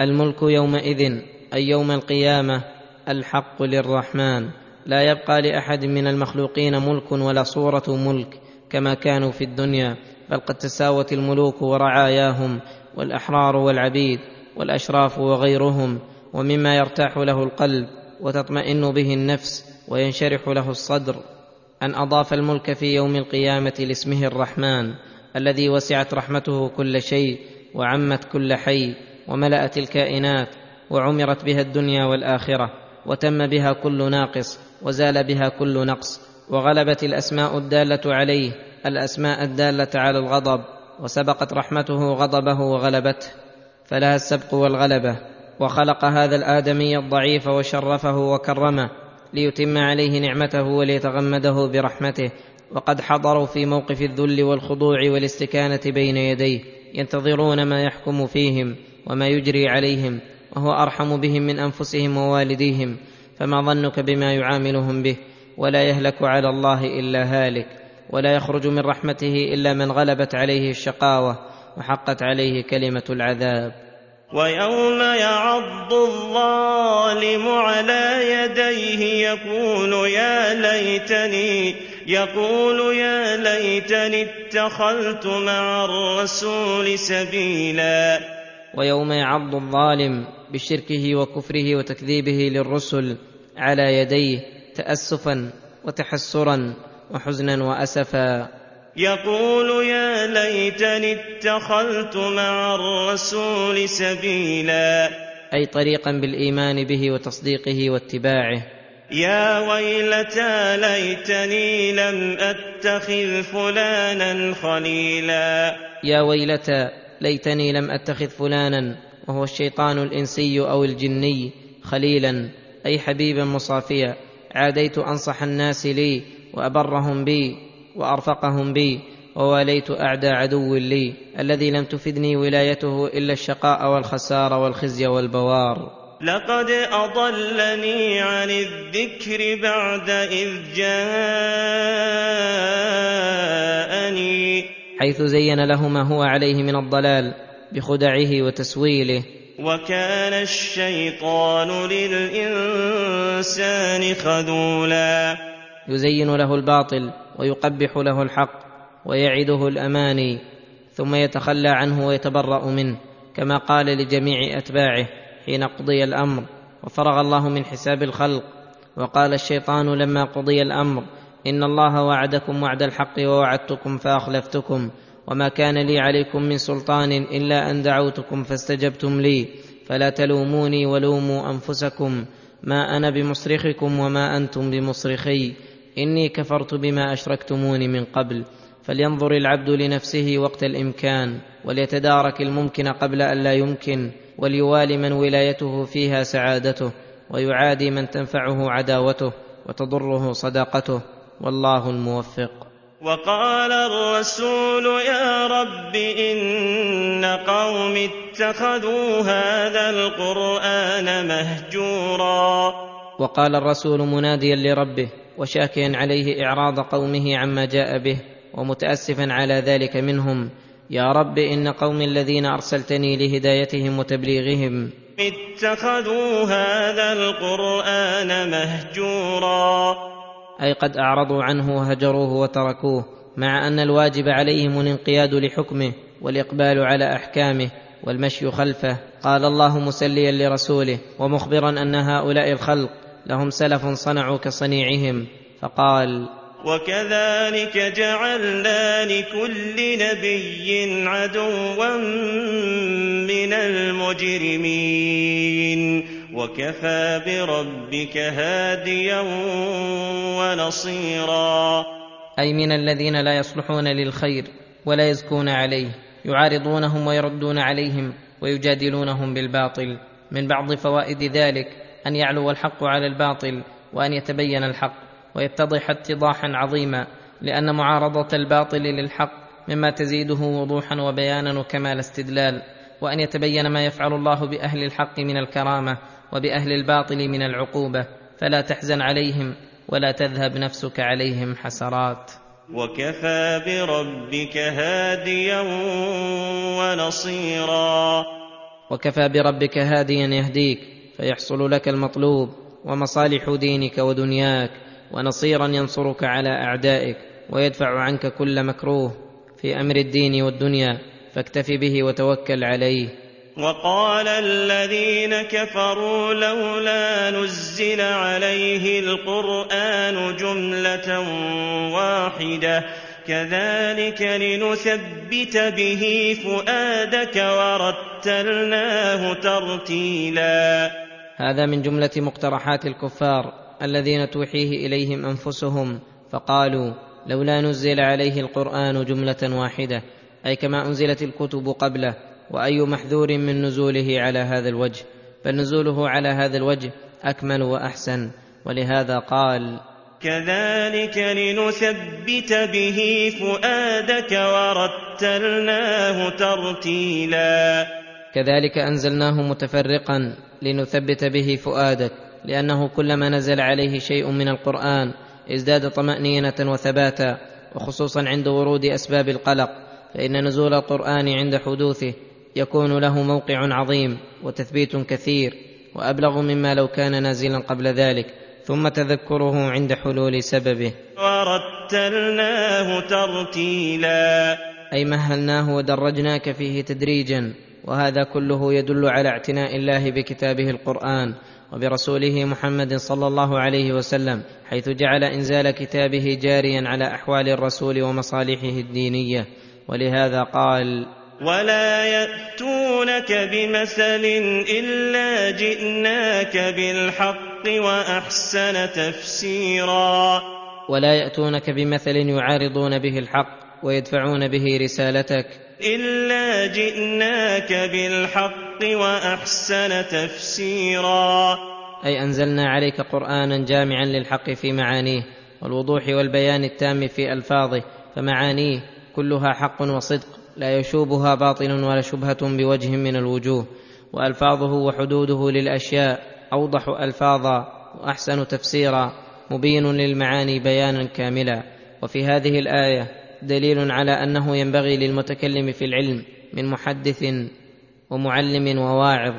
الملك يومئذ أي يوم القيامة الحق للرحمن. لا يبقى لأحد من المخلوقين ملك ولا صورة ملك كما كانوا في الدنيا بل قد تساوت الملوك ورعاياهم والأحرار والعبيد والأشراف وغيرهم ومما يرتاح له القلب وتطمئن به النفس وينشرح له الصدر. أن أضاف الملك في يوم القيامة لاسمه الرحمن الذي وسعت رحمته كل شيء وعمت كل حي وملأت الكائنات وعمرت بها الدنيا والآخرة وتم بها كل ناقص وزال بها كل نقص وغلبت الأسماء الدالة عليه الأسماء الدالة على الغضب وسبقت رحمته غضبه وغلبته. فلها السبق والغلبة وخلق هذا الآدمي الضعيف وشرفه وكرمه ليتم عليه نعمته وليتغمده برحمته. وقد حضروا في موقف الذل والخضوع والاستكانة بين يديه ينتظرون ما يحكم فيهم وما يجري عليهم وهو أرحم بهم من أنفسهم ووالديهم. فما ظنك بما يعاملهم به؟ ولا يهلك على الله إلا هالك. ولا يخرج من رحمته إلا من غلبت عليه الشقاوة وحقت عليه كلمة العذاب. ويوم يعض الظالم على يديه يقول يا ليتني يقول يا ليتني اتخذت مع الرسول سبيلا. ويوم يعض الظالم بشركه وكفره وتكذيبه للرسل على يديه تاسفا وتحسرا وحزنا واسفا. يقول يا ليتني اتخذت مع الرسول سبيلا. أي طريقا بالإيمان به وتصديقه واتباعه. يا ويلتى ليتني لم أتخذ فلانا خليلا. يا ويلتى ليتني لم أتخذ فلانا وهو الشيطان الإنسي أو الجني خليلا أي حبيبا مصافيا. عاديت أنصح الناس لي وأبرهم بي. وأرفقهم بي وواليت اعدى عدو لي الذي لم تفدني ولايته إلا الشقاء والخسار والخزي والبوار. لقد أضلني عن الذكر بعد إذ جاءني. حيث زين له ما هو عليه من الضلال بخدعه وتسويله. وكان الشيطان للإنسان خذولا. يزين له الباطل ويقبح له الحق ويعده الأماني ثم يتخلى عنه ويتبرأ منه كما قال لجميع أتباعه حين قضي الأمر وفرغ الله من حساب الخلق. وقال الشيطان لما قضي الأمر إن الله وعدكم وعد الحق ووعدتكم فأخلفتكم وما كان لي عليكم من سلطان إلا أن دعوتكم فاستجبتم لي فلا تلوموني ولوموا أنفسكم ما أنا بمصرخكم وما أنتم بمصرخي. إني كفرت بما أشركتموني من قبل فلينظر العبد لنفسه وقت الإمكان وليتدارك الممكن قبل أن لا يمكن وليوالي من ولايته فيها سعادته ويعادي من تنفعه عداوته وتضره صداقته. والله الموفق. وقال الرسول يا رب إن قوم اتخذوا هذا القرآن مهجورا. وقال الرسول مناديا لربه وشاكيا عليه إعراض قومه عما جاء به ومتأسفا على ذلك منهم يا رب إن قوم الذين أرسلتني لهدايتهم وتبليغهم اتخذوا هذا القرآن مهجورا. أي قد أعرضوا عنه وهجروه وتركوه مع أن الواجب عليهم الانقياد لحكمه والإقبال على أحكامه والمشي خلفه. قال الله مسليا لرسوله ومخبرا أن هؤلاء الخلق لهم سلف صنعوا كصنيعهم فقال وكذلك جعلنا لكل نبي عدوا من المجرمين. وكفى بربك هاديا ونصيرا. أي من الذين لا يصلحون للخير ولا يزكون عليه يعارضونهم ويردون عليهم ويجادلونهم بالباطل من بعض فوائد ذلك أن يعلو الحق على الباطل وأن يتبين الحق ويتضح اتضاحا عظيما لأن معارضة الباطل للحق مما تزيده وضوحا وبيانا وكمال استدلال وأن يتبين ما يفعل الله بأهل الحق من الكرامة وبأهل الباطل من العقوبة فلا تحزن عليهم ولا تذهب نفسك عليهم حسرات. وكفى بربك هاديا ونصيرا. وكفى بربك هاديا يهديك فيحصل لك المطلوب ومصالح دينك ودنياك ونصيرا ينصرك على أعدائك ويدفع عنك كل مكروه في أمر الدين والدنيا فاكتف به وتوكل عليه. وقال الذين كفروا لولا نزل عليه القرآن جملة واحدة كذلك لنثبت به فؤادك ورتلناه ترتيلا. هذا من جملة مقترحات الكفار الذين توحيه إليهم أنفسهم فقالوا لولا نزل عليه القرآن جملة واحدة أي كما أنزلت الكتب قبله وأي محذور من نزوله على هذا الوجه فنزوله على هذا الوجه أكمل وأحسن ولهذا قال كذلك لنثبت به فؤادك ورتلناه ترتيلا. كذلك أنزلناه متفرقا لنثبت به فؤادك لأنه كلما نزل عليه شيء من القرآن ازداد طمأنينة وثباتا وخصوصا عند ورود أسباب القلق فإن نزول القرآن عند حدوثه يكون له موقع عظيم وتثبيت كثير وأبلغ مما لو كان نازلا قبل ذلك ثم تذكره عند حلول سببه. ورتلناه ترتيلا. أي مهلناه ودرجناك فيه تدريجا. وهذا كله يدل على اعتناء الله بكتابه القرآن وبرسوله محمد صلى الله عليه وسلم حيث جعل إنزال كتابه جاريا على أحوال الرسول ومصالحه الدينية. ولهذا قال ولا ياتونك بمثل الا جئناك بالحق واحسن تفسيرا. ولا ياتونك بمثل يعارضون به الحق ويدفعون به رسالتك. الا جئناك بالحق واحسن تفسيرا. أي أنزلنا عليك قرآنا جامعا للحق في معانيه والوضوح والبيان التام في ألفاظه فمعانيه كلها حق وصدق لا يشوبها باطل ولا شبهة بوجه من الوجوه وألفاظه وحدوده للأشياء أوضح ألفاظا وأحسن تفسيرا مبين للمعاني بيانا كاملا. وفي هذه الآية دليل على أنه ينبغي للمتكلم في العلم من محدث ومعلم وواعظ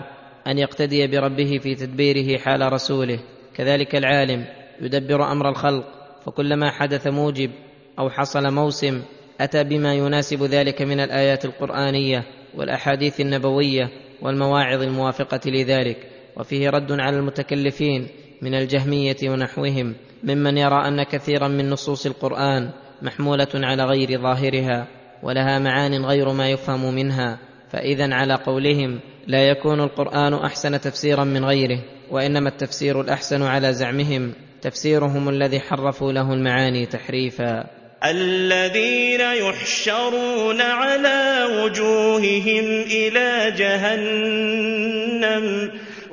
أن يقتدي بربه في تدبيره حال رسوله. كذلك العالم يدبر أمر الخلق فكلما حدث موجب أو حصل موسم أتى بما يناسب ذلك من الآيات القرآنية والأحاديث النبوية والمواعظ الموافقة لذلك. وفيه رد على المتكلفين من الجهمية ونحوهم ممن يرى أن كثيرا من نصوص القرآن محمولة على غير ظاهرها ولها معان غير ما يفهم منها فاذا على قولهم لا يكون القرآن أحسن تفسيرا من غيره وإنما التفسير الأحسن على زعمهم تفسيرهم الذي حرفوا له المعاني تحريفا. الذين يحشرون على وجوههم إلى جهنم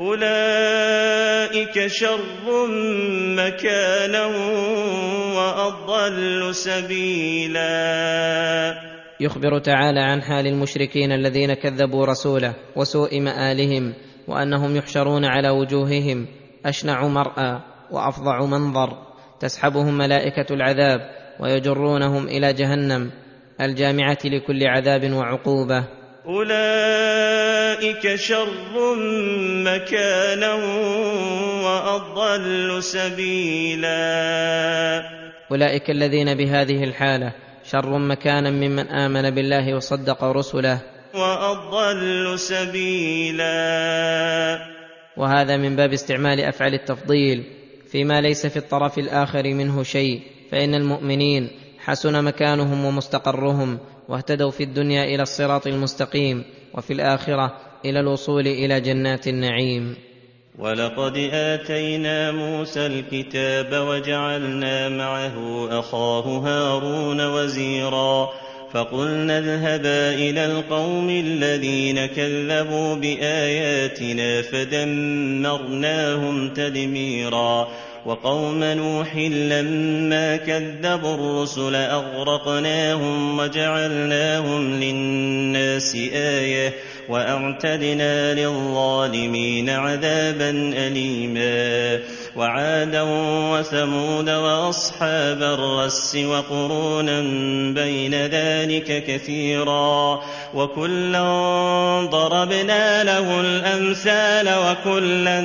أولئك شر مكانا وأضل سبيلا. يخبر تعالى عن حال المشركين الذين كذبوا رسوله وسوء مآلهم وأنهم يحشرون على وجوههم أشنع مرأى وأفظع منظر. تسحبهم ملائكة العذاب ويجرونهم إلى جهنم. الجامعة لكل عذاب وعقوبة. أولئك شر مكانا وأضل سبيلا. أولئك الذين بهذه الحالة شر مكانا ممن امن بالله وصدق رسله. واضل سبيلا. وهذا من باب استعمال أفعال التفضيل. فيما ليس في الطرف الآخر منه شيء فإن المؤمنين حسن مكانهم ومستقرهم واهتدوا في الدنيا إلى الصراط المستقيم وفي الآخرة إلى الوصول إلى جنات النعيم. ولقد آتينا موسى الكتاب وجعلنا معه أخاه هارون وزيرا فقلنا اذهبا إلى القوم الذين كذبوا بآياتنا فدمرناهم تدميرا. وقوم نوح لما كذبوا الرسل أغرقناهم وجعلناهم للناس آيةً وأعتدنا للظالمين عذابا أليما وعادا وثمود وأصحاب الرس وقرونا بين ذلك كثيرا وكلا ضربنا له الأمثال وكلا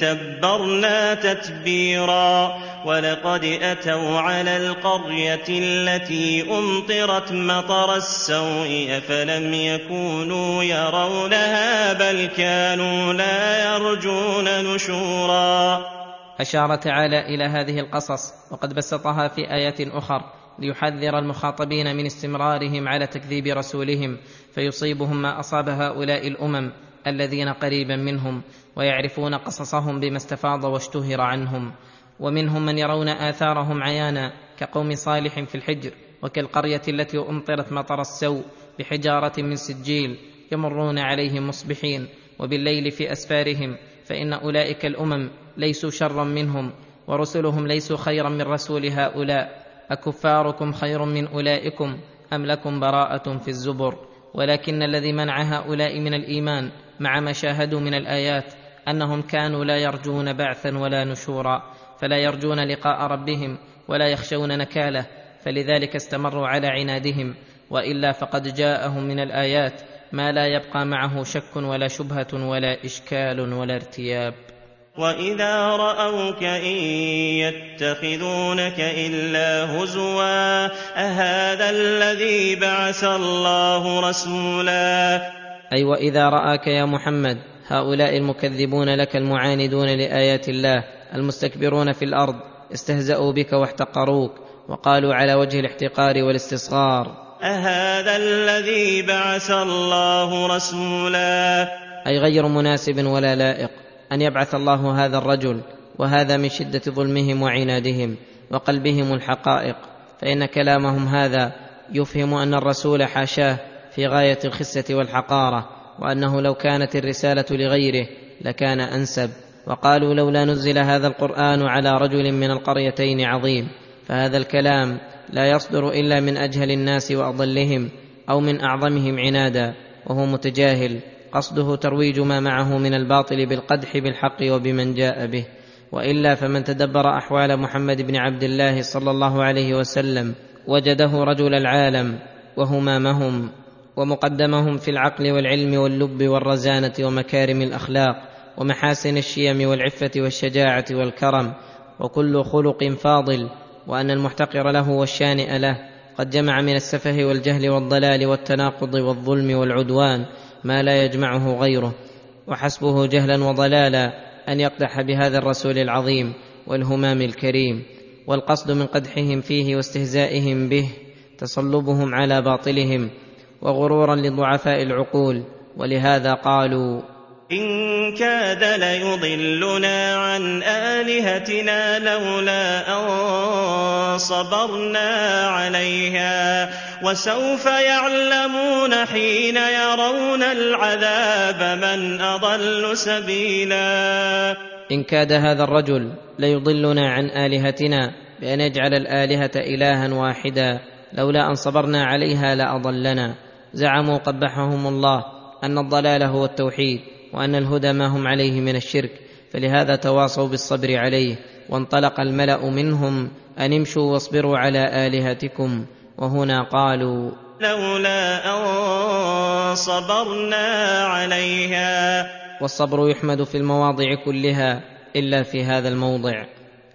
تبرنا تتبيرا ولقد أتوا على القرية التي أمطرت مطر السوء أفلم يكونوا يرونها بل كانوا لا يرجون نشورا. اشار تعالى إلى هذه القصص وقد بسطها في آيات أخر ليحذر المخاطبين من استمرارهم على تكذيب رسولهم فيصيبهم ما أصاب هؤلاء الأمم الذين قريبا منهم ويعرفون قصصهم بما استفاض واشتهر عنهم. ومنهم من يرون آثارهم عيانا كقوم صالح في الحجر وكالقرية التي أمطرت مطر السوء بحجارة من سجيل يمرون عليهم مصبحين وبالليل في أسفارهم فإن أولئك الأمم ليسوا شرا منهم ورسلهم ليسوا خيرا من رسول هؤلاء. أكفاركم خير من أولئكم أم لكم براءة في الزبر؟ ولكن الذي منع هؤلاء من الإيمان مع ما شاهدوا من الآيات أنهم كانوا لا يرجون بعثا ولا نشورا. فلا يرجون لقاء ربهم ولا يخشون نكاله فلذلك استمروا على عنادهم وإلا فقد جاءهم من الآيات ما لا يبقى معه شك ولا شبهة ولا إشكال ولا ارتياب. وإذا رأوك إن يتخذونك إلا هزوا أهذا الذي بعث الله رسولا؟ أي وإذا رآك يا محمد هؤلاء المكذبون لك المعاندون لآيات الله المستكبرون في الأرض استهزأوا بك واحتقروك وقالوا على وجه الاحتقار والاستصغار. أهذا الذي بعث الله رسولا؟ أي غير مناسب ولا لائق أن يبعث الله هذا الرجل وهذا من شدة ظلمهم وعنادهم وقلبهم الحقائق. فإن كلامهم هذا يفهم أن الرسول حاشاه في غاية الخسة والحقارة وأنه لو كانت الرسالة لغيره لكان أنسب. وقالوا لولا نزل هذا القرآن على رجل من القريتين عظيم فهذا الكلام لا يصدر إلا من أجهل الناس وأضلهم أو من أعظمهم عنادا وهو متجاهل قصده ترويج ما معه من الباطل بالقدح بالحق وبمن جاء به وإلا فمن تدبر أحوال محمد بن عبد الله صلى الله عليه وسلم وجده رجل العالم وهمامهم ومقدمهم في العقل والعلم واللب والرزانة ومكارم الأخلاق. ومحاسن الشيم والعفة والشجاعة والكرم وكل خلق فاضل وأن المحتقر له والشانئ له قد جمع من السفه والجهل والضلال والتناقض والظلم والعدوان ما لا يجمعه غيره وحسبه جهلا وضلالا أن يقدح بهذا الرسول العظيم والهمام الكريم والقصد من قدحهم فيه واستهزائهم به تصلبهم على باطلهم وغرورا لضعفاء العقول ولهذا قالوا إن كاد ليضلنا عن آلهتنا لولا أن صبرنا عليها وسوف يعلمون حين يرون العذاب من أضل سبيلا. إن كاد هذا الرجل ليضلنا عن آلهتنا بأن يجعل الآلهة إلها واحدا لولا أن صبرنا عليها لأضلنا. زعموا قبحهم الله أن الضلال هو التوحيد. وأن الهدى ما هم عليه من الشرك فلهذا تواصوا بالصبر عليه وانطلق الملأ منهم أن امشوا واصبروا على آلهتكم وهنا قالوا لولا أن صبرنا عليها. والصبر يحمد في المواضع كلها إلا في هذا الموضع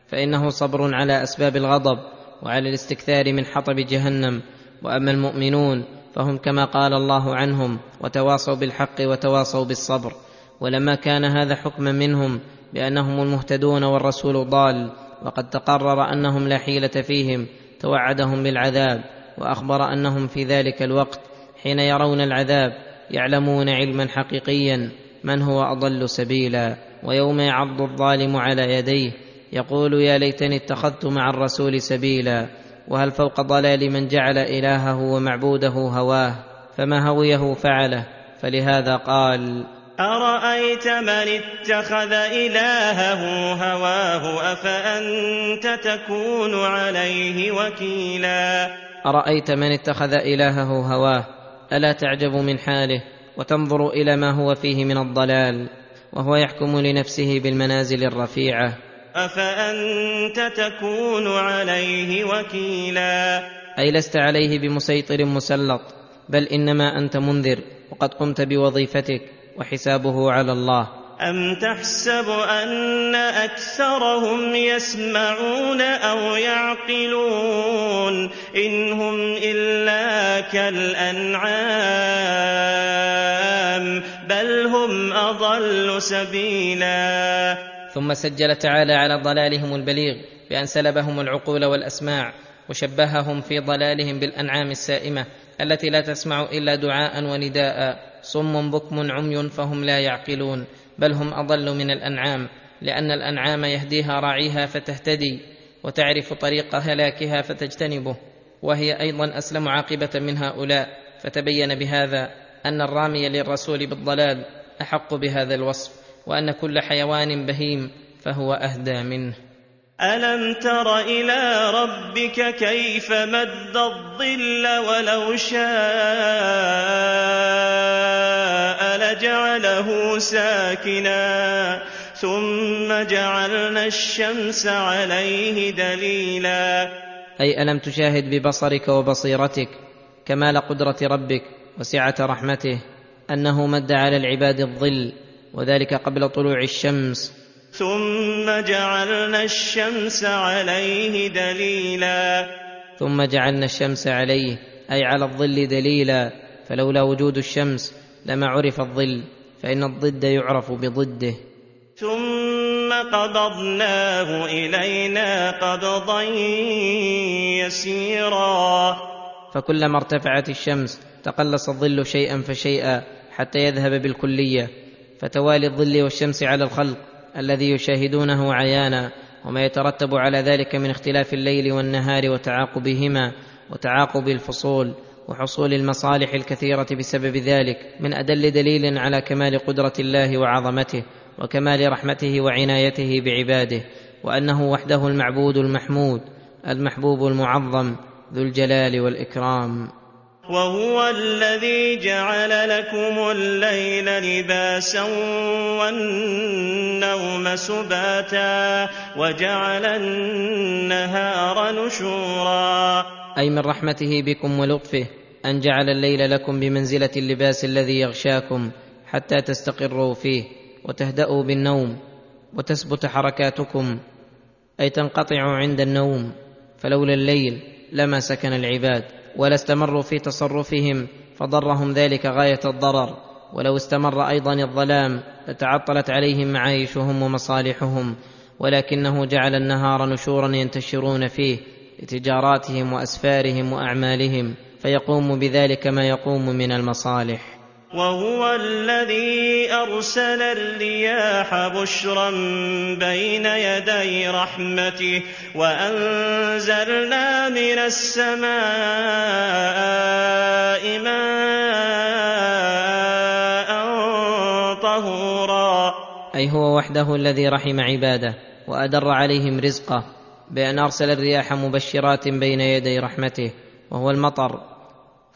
فإنه صبر على أسباب الغضب وعلى الاستكثار من حطب جهنم. وأما المؤمنون فهم كما قال الله عنهم وتواصوا بالحق وتواصوا بالصبر. ولما كان هذا حكما منهم بأنهم المهتدون والرسول ضال وقد تقرر أنهم لا حيلة فيهم توعدهم بالعذاب وأخبر أنهم في ذلك الوقت حين يرون العذاب يعلمون علما حقيقيا من هو أضل سبيلا. ويوم يعض الظالم على يديه يقول يا ليتني اتخذت مع الرسول سبيلا وهل فوق ضلال من جعل إلهه ومعبوده هواه؟ فما هويه فعله؟ فلهذا قال أرأيت من اتخذ إلهه هواه أفأنت تكون عليه وكيلا؟ أرأيت من اتخذ إلهه هواه؟ ألا تعجب من حاله وتنظر إلى ما هو فيه من الضلال وهو يحكم لنفسه بالمنازل الرفيعة؟ أفأنت تكون عليه وكيلا؟ أي لست عليه بمسيطر مسلط بل إنما أنت منذر وقد قمت بوظيفتك. وحسابه على الله. أم تحسب أن أكثرهم يسمعون أو يعقلون؟ إن هم إلا كالأنعام بل هم أضل سبيلا. ثم سجل تعالى على ضلالهم البليغ بأن سلبهم العقول والأسماع وشبههم في ضلالهم بالأنعام السائمة التي لا تسمع إلا دعاء ونداء. صم بكم عمي فهم لا يعقلون بل هم أضل من الأنعام لأن الأنعام يهديها راعيها فتهتدي وتعرف طريق هلاكها فتجتنبه وهي أيضا أسلم عاقبة من هؤلاء. فتبين بهذا أن الرامي للرسول بالضلال أحق بهذا الوصف وأن كل حيوان بهيم فهو أهدى منه. ألم تر إلى ربك كيف مد الظل ولو شاء لجعله ساكنا ثم جعلنا الشمس عليه دليلا. أي ألم تشاهد ببصرك وبصيرتك كمال قدرة ربك وسعة رحمته أنه مد على العباد الظل وذلك قبل طلوع الشمس ثم جعلنا الشمس عليه دليلا. ثم جعلنا الشمس عليه أي على الظل دليلا فلولا وجود الشمس لما عرف الظل فإن الضد يعرف بضده. ثم قبضناه إلينا قبضا يسيرا. فكلما ارتفعت الشمس تقلص الظل شيئا فشيئا حتى يذهب بالكلية فتوالي الظل والشمس على الخلق. الذي يشاهدونه عيانا وما يترتب على ذلك من اختلاف الليل والنهار وتعاقبهما وتعاقب الفصول وحصول المصالح الكثيرة بسبب ذلك من أدل دليل على كمال قدرة الله وعظمته وكمال رحمته وعنايته بعباده وأنه وحده المعبود المحمود المحبوب المعظم ذو الجلال والإكرام. وهو الذي جعل لكم الليل لباسا والنوم سباتا وجعل النهار نشورا. أي من رحمته بكم ولطفه أن جعل الليل لكم بمنزلة اللباس الذي يغشاكم حتى تستقروا فيه وتهدأوا بالنوم وتثبت حركاتكم. أي تنقطع عند النوم فلولا الليل لما سكن العباد. ولا استمروا في تصرفهم فضرهم ذلك غاية الضرر. ولو استمر أيضا الظلام لتعطلت عليهم معايشهم ومصالحهم ولكنه جعل النهار نشورا ينتشرون فيه لتجاراتهم وأسفارهم وأعمالهم فيقوم بذلك ما يقوم من المصالح. وهو الذي أرسل الرياح بشرا بين يدي رحمته وأنزلنا من السماء ماء طهورا. أي هو وحده الذي رحم عباده وأدر عليهم رزقه بأن أرسل الرياح مبشرات بين يدي رحمته وهو المطر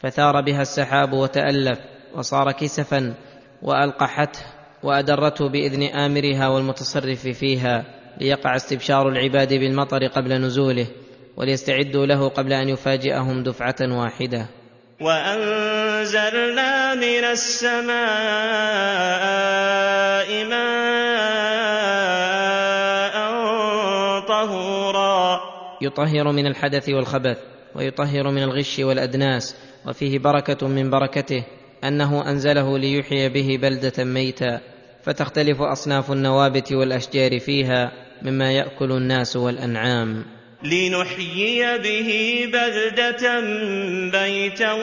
فثار بها السحاب وتألف. وصار كسفا وألقحته وأدرته بإذن آمرها والمتصرف فيها ليقع استبشار العباد بالمطر قبل نزوله وليستعدوا له قبل أن يفاجئهم دفعة واحدة. وأنزلنا من السماء ماء طهورا. يطهر من الحدث والخبث ويطهر من الغش والأدناس وفيه بركة من بركته. أنه أنزله ليحيي به بلدة ميتا فتختلف أصناف النوابت والأشجار فيها مما يأكل الناس والأنعام. لنحيي به بلدة ميتا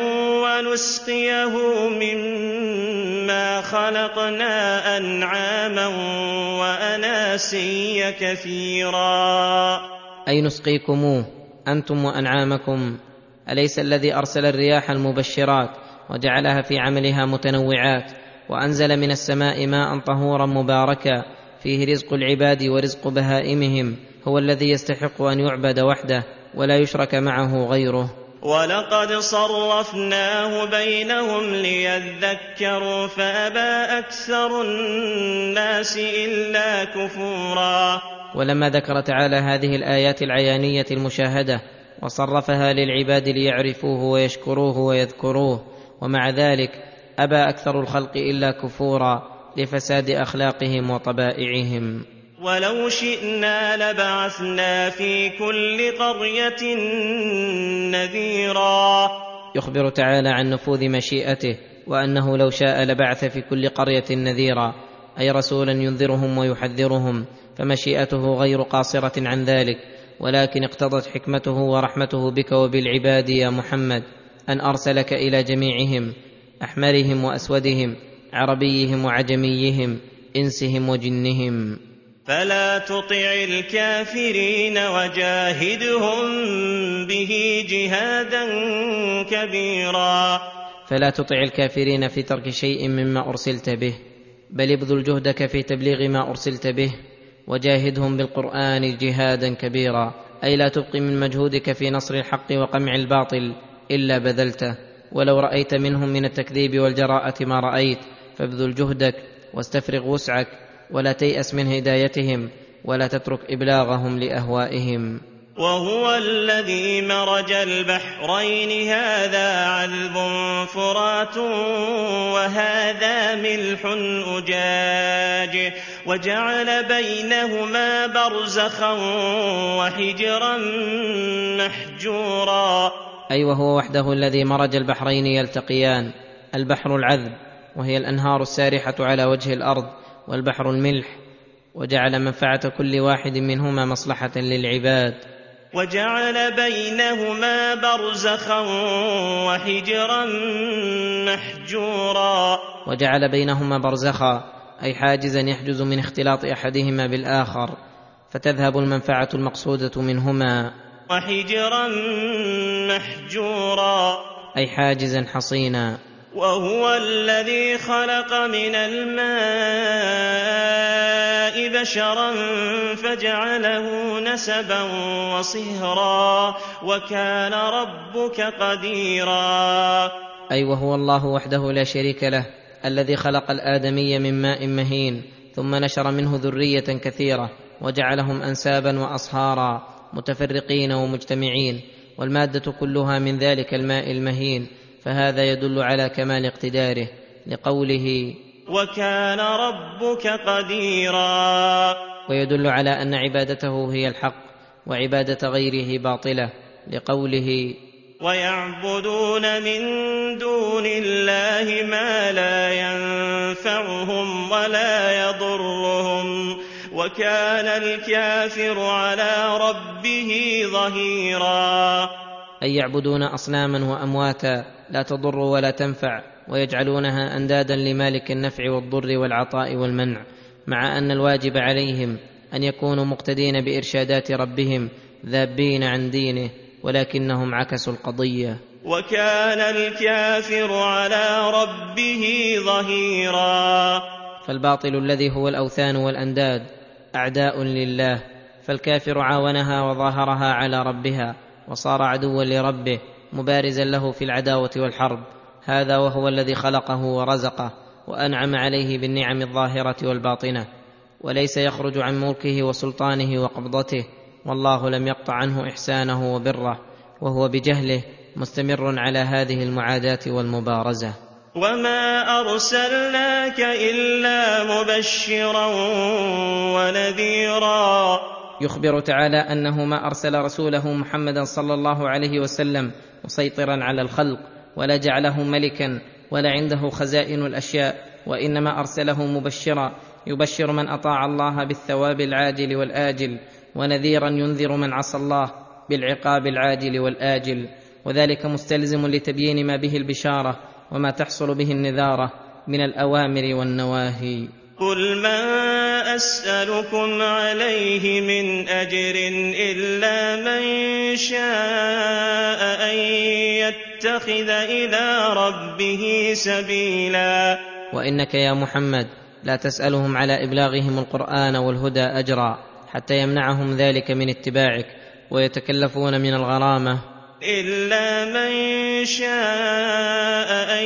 ونسقيه مما خلقنا أنعاما وأناسيا كثيرا. أي نسقيكموه أنتم وأنعامكم أليس الذي أرسل الرياح المبشرات؟ وجعلها في عملها متنوعات وأنزل من السماء ماء طهورا مباركا فيه رزق العباد ورزق بهائمهم هو الذي يستحق أن يعبد وحده ولا يشرك معه غيره. ولقد صرفناه بينهم ليذكروا فأبى أكثر الناس إلا كفورا. ولما ذكر تعالى هذه الآيات العيانية المشاهدة وصرفها للعباد ليعرفوه ويشكروه ويذكروه ومع ذلك أبى أكثر الخلق إلا كفورا لفساد أخلاقهم وطبائعهم. ولو شئنا لبعثنا في كل قرية نذيرا. يخبر تعالى عن نفوذ مشيئته وأنه لو شاء لبعث في كل قرية نذيرا. أي رسولا ينذرهم ويحذرهم فمشيئته غير قاصرة عن ذلك ولكن اقتضت حكمته ورحمته بك وبالعباد يا محمد. أن أرسلك إلى جميعهم أحمرهم وأسودهم عربيهم وعجميهم إنسهم وجنهم. فلا تطع الكافرين وجاهدهم به جهادا كبيرا. فلا تطع الكافرين في ترك شيء مما أرسلت به بل ابذل جهدك في تبليغ ما أرسلت به وجاهدهم بالقرآن جهادا كبيرا. أي لا تبق من مجهودك في نصر الحق وقمع الباطل. إلا بذلته. ولو رأيت منهم من التكذيب والجراءة ما رأيت فابذل جهدك واستفرغ وسعك ولا تيأس من هدايتهم ولا تترك إبلاغهم لأهوائهم. وهو الذي مرج البحرين هذا عذب فرات وهذا ملح أجاج وجعل بينهما برزخا وحجرا محجورا. أي وهو وحده الذي مرج البحرين يلتقيان البحر العذب وهي الأنهار السارحة على وجه الأرض والبحر الملح وجعل منفعة كل واحد منهما مصلحة للعباد. وجعل بينهما برزخا وحجرا محجورا. وجعل بينهما برزخا أي حاجزا يحجز من اختلاط أحدهما بالآخر فتذهب المنفعة المقصودة منهما. وحجرا محجورا. أي حاجزا حصينا. وهو الذي خلق من الماء بشرا فجعله نسبا وصهرا وكان ربك قديرا. أي وهو الله وحده لا شريك له الذي خلق الآدمي من ماء مهين ثم نشر منه ذرية كثيرة وجعلهم انسابا واصهارا. متفرقين ومجتمعين والمادة كلها من ذلك الماء المهين فهذا يدل على كمال اقتداره لقوله وكان ربك قديرا. ويدل على أن عبادته هي الحق وعبادة غيره باطلة لقوله ويعبدون من دون الله ما لا ينفعهم ولا يضرهم. وكان الكافر على ربه ظهيرا. أي يعبدون أصناما وأمواتا لا تضر ولا تنفع ويجعلونها أندادا لمالك النفع والضر والعطاء والمنع مع أن الواجب عليهم أن يكونوا مقتدين بإرشادات ربهم ذابين عن دينه ولكنهم عكسوا القضية. وكان الكافر على ربه ظهيرا. فالباطل الذي هو الأوثان والأنداد أعداء لله فالكافر عاونها وظاهرها على ربها وصار عدوا لربه مبارزا له في العداوة والحرب. هذا وهو الذي خلقه ورزقه وأنعم عليه بالنعم الظاهرة والباطنة. وليس يخرج عن ملكه وسلطانه وقبضته والله لم يقطع عنه إحسانه وبره وهو بجهله مستمر على هذه المعاداة والمبارزة. وما ارسلناك الا مبشرا ونذيرا. يخبر تعالى انه ما ارسل رسوله محمدا صلى الله عليه وسلم مسيطرا على الخلق ولا جعله ملكا ولا عنده خزائن الاشياء وانما ارسله مبشرا. يبشر من اطاع الله بالثواب العاجل والاجل ونذيرا ينذر من عصى الله بالعقاب العاجل والاجل. وذلك مستلزم لتبيين ما به البشاره. وما تحصل به النذارة من الأوامر والنواهي. قل ما أسألكم عليه من أجر إلا من شاء أن يتخذ إلى ربه سبيلا. وإنك يا محمد لا تسألهم على إبلاغهم القرآن والهدى أجرا حتى يمنعهم ذلك من اتباعك ويتكلفون من الغرامة. الا من شاء ان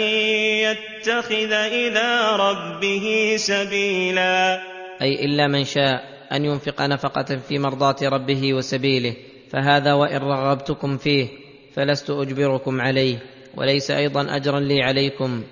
يتخذ إلى ربه سبيلا. أي الا من شاء ان ينفق نفقه في مرضاه ربه وسبيله فهذا وان رغبتكم فيه فلست اجبركم عليه وليس أيضا اجرا لي عليكم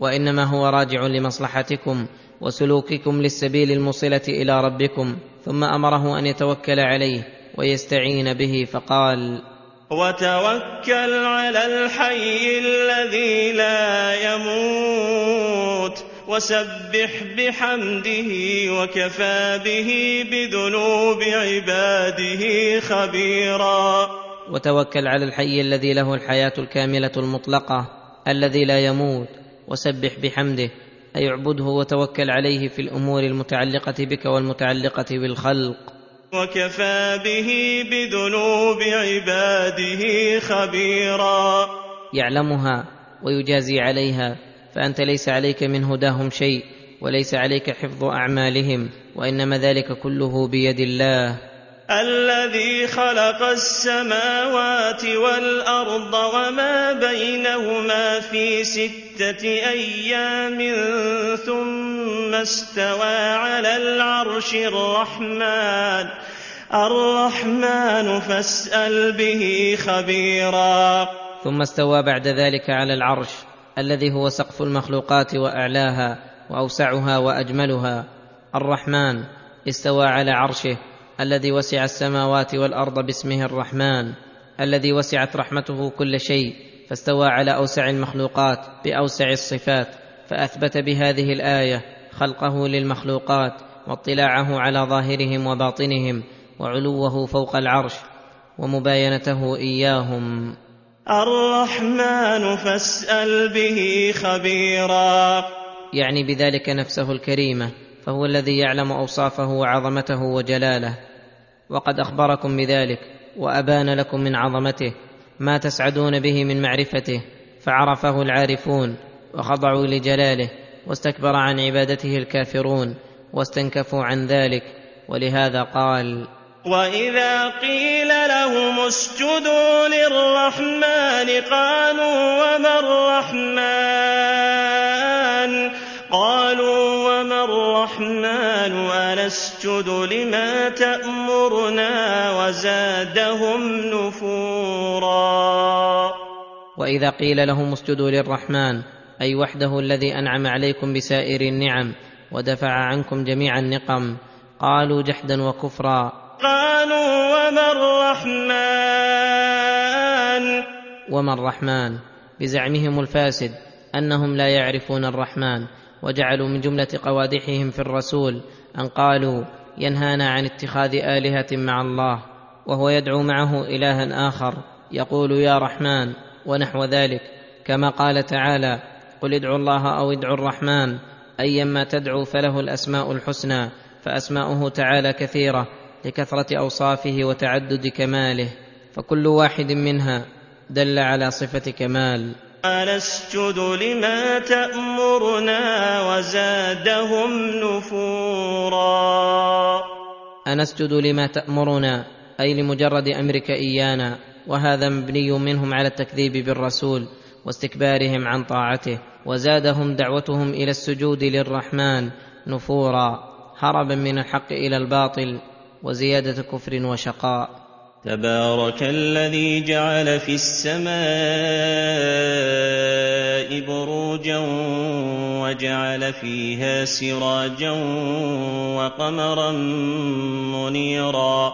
وانما هو راجع لمصلحتكم وسلوككم للسبيل الموصله إلى ربكم ثم امره ان يتوكل عليه ويستعين به فقال وتوكل على الحي الذي لا يموت وسبح بحمده وكفى به بذنوب عباده خبيرا. وتوكل على الحي الذي له الحياة الكاملة المطلقة الذي لا يموت وسبح بحمده اي اعبده وتوكل عليه في الأمور المتعلقة بك والمتعلقة بالخلق. وكفى به بذنوب عباده خبيرا. يعلمها ويجازي عليها فأنت ليس عليك من هداهم شيء وليس عليك حفظ أعمالهم وإنما ذلك كله بيد الله. الذي خلق السماوات والأرض وما بينهما في ستة أيام ثم استوى على العرش الرحمن. الرحمن فاسأل به خبيرا. ثم استوى بعد ذلك على العرش الذي هو سقف المخلوقات وأعلاها وأوسعها وأجملها. الرحمن استوى على عرشه الذي وسع السماوات والأرض باسمه الرحمن الذي وسعت رحمته كل شيء فاستوى على أوسع المخلوقات بأوسع الصفات فأثبت بهذه الآية خلقه للمخلوقات واطلاعه على ظاهرهم وباطنهم وعلوه فوق العرش ومباينته إياهم. الرحمن فاسأل به خبيرا. يعني بذلك نفسه الكريمة فهو الذي يعلم أوصافه وعظمته وجلاله. وقد أخبركم بذلك وأبان لكم من عظمته ما تسعدون به من معرفته فعرفه العارفون وخضعوا لجلاله واستكبر عن عبادته الكافرون واستنكفوا عن ذلك ولهذا قال وإذا قيل لهم اسجدوا للرحمن قالوا وما الرحمن؟ قالوا وما الرحمن؟ أنسجد لما تأمرنا وزادهم نفورا. وإذا قيل لهم اسجدوا للرحمن أي وحده الذي أنعم عليكم بسائر النعم ودفع عنكم جميع النقم قالوا جحدا وكفرا. قالوا وما الرحمن؟ وما الرحمن؟ بزعمهم الفاسد أنهم لا يعرفون الرحمن. وجعلوا من جملة قوادحهم في الرسول أن قالوا ينهانا عن اتخاذ آلهة مع الله وهو يدعو معه إلها آخر يقول يا رحمن ونحو ذلك. كما قال تعالى قل ادعوا الله أو ادعوا الرحمن ايما تدعو فله الأسماء الحسنى فأسماؤه تعالى كثيرة لكثرة أوصافه وتعدد كماله فكل واحد منها دل على صفة كمال. أنسجد لما تأمرنا وزادهم نفورا. انسجد لما تأمرنا أي لمجرد أمرك إيانا وهذا مبني منهم على التكذيب بالرسول واستكبارهم عن طاعته وزادهم دعوتهم إلى السجود للرحمن نفورا هربا من الحق إلى الباطل وزيادة كفر وشقاء. تبارك الذي جعل في السماء بروجا وجعل فيها سراجا وقمرا منيرا.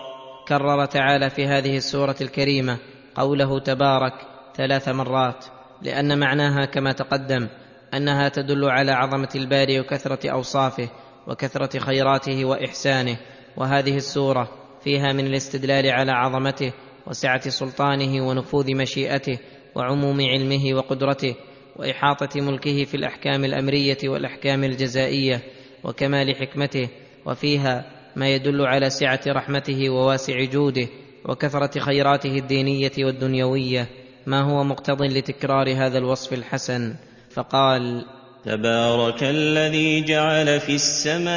كرر تعالى في هذه السورة الكريمة قوله تبارك ثلاث مرات لأن معناها كما تقدم أنها تدل على عظمة الباري وكثرة أوصافه وكثرة خيراته وإحسانه. وهذه السورة فيها من الاستدلال على عظمته وسعة سلطانه ونفوذ مشيئته وعموم علمه وقدرته وإحاطة ملكه في الأحكام الأمرية والأحكام الجزائية وكمال حكمته وفيها ما يدل على سعة رحمته وواسع جوده وكثرة خيراته الدينية والدنيوية. ما هو مقتض لتكرار هذا الوصف الحسن؟ فقال تبارك الذي جعل في السماء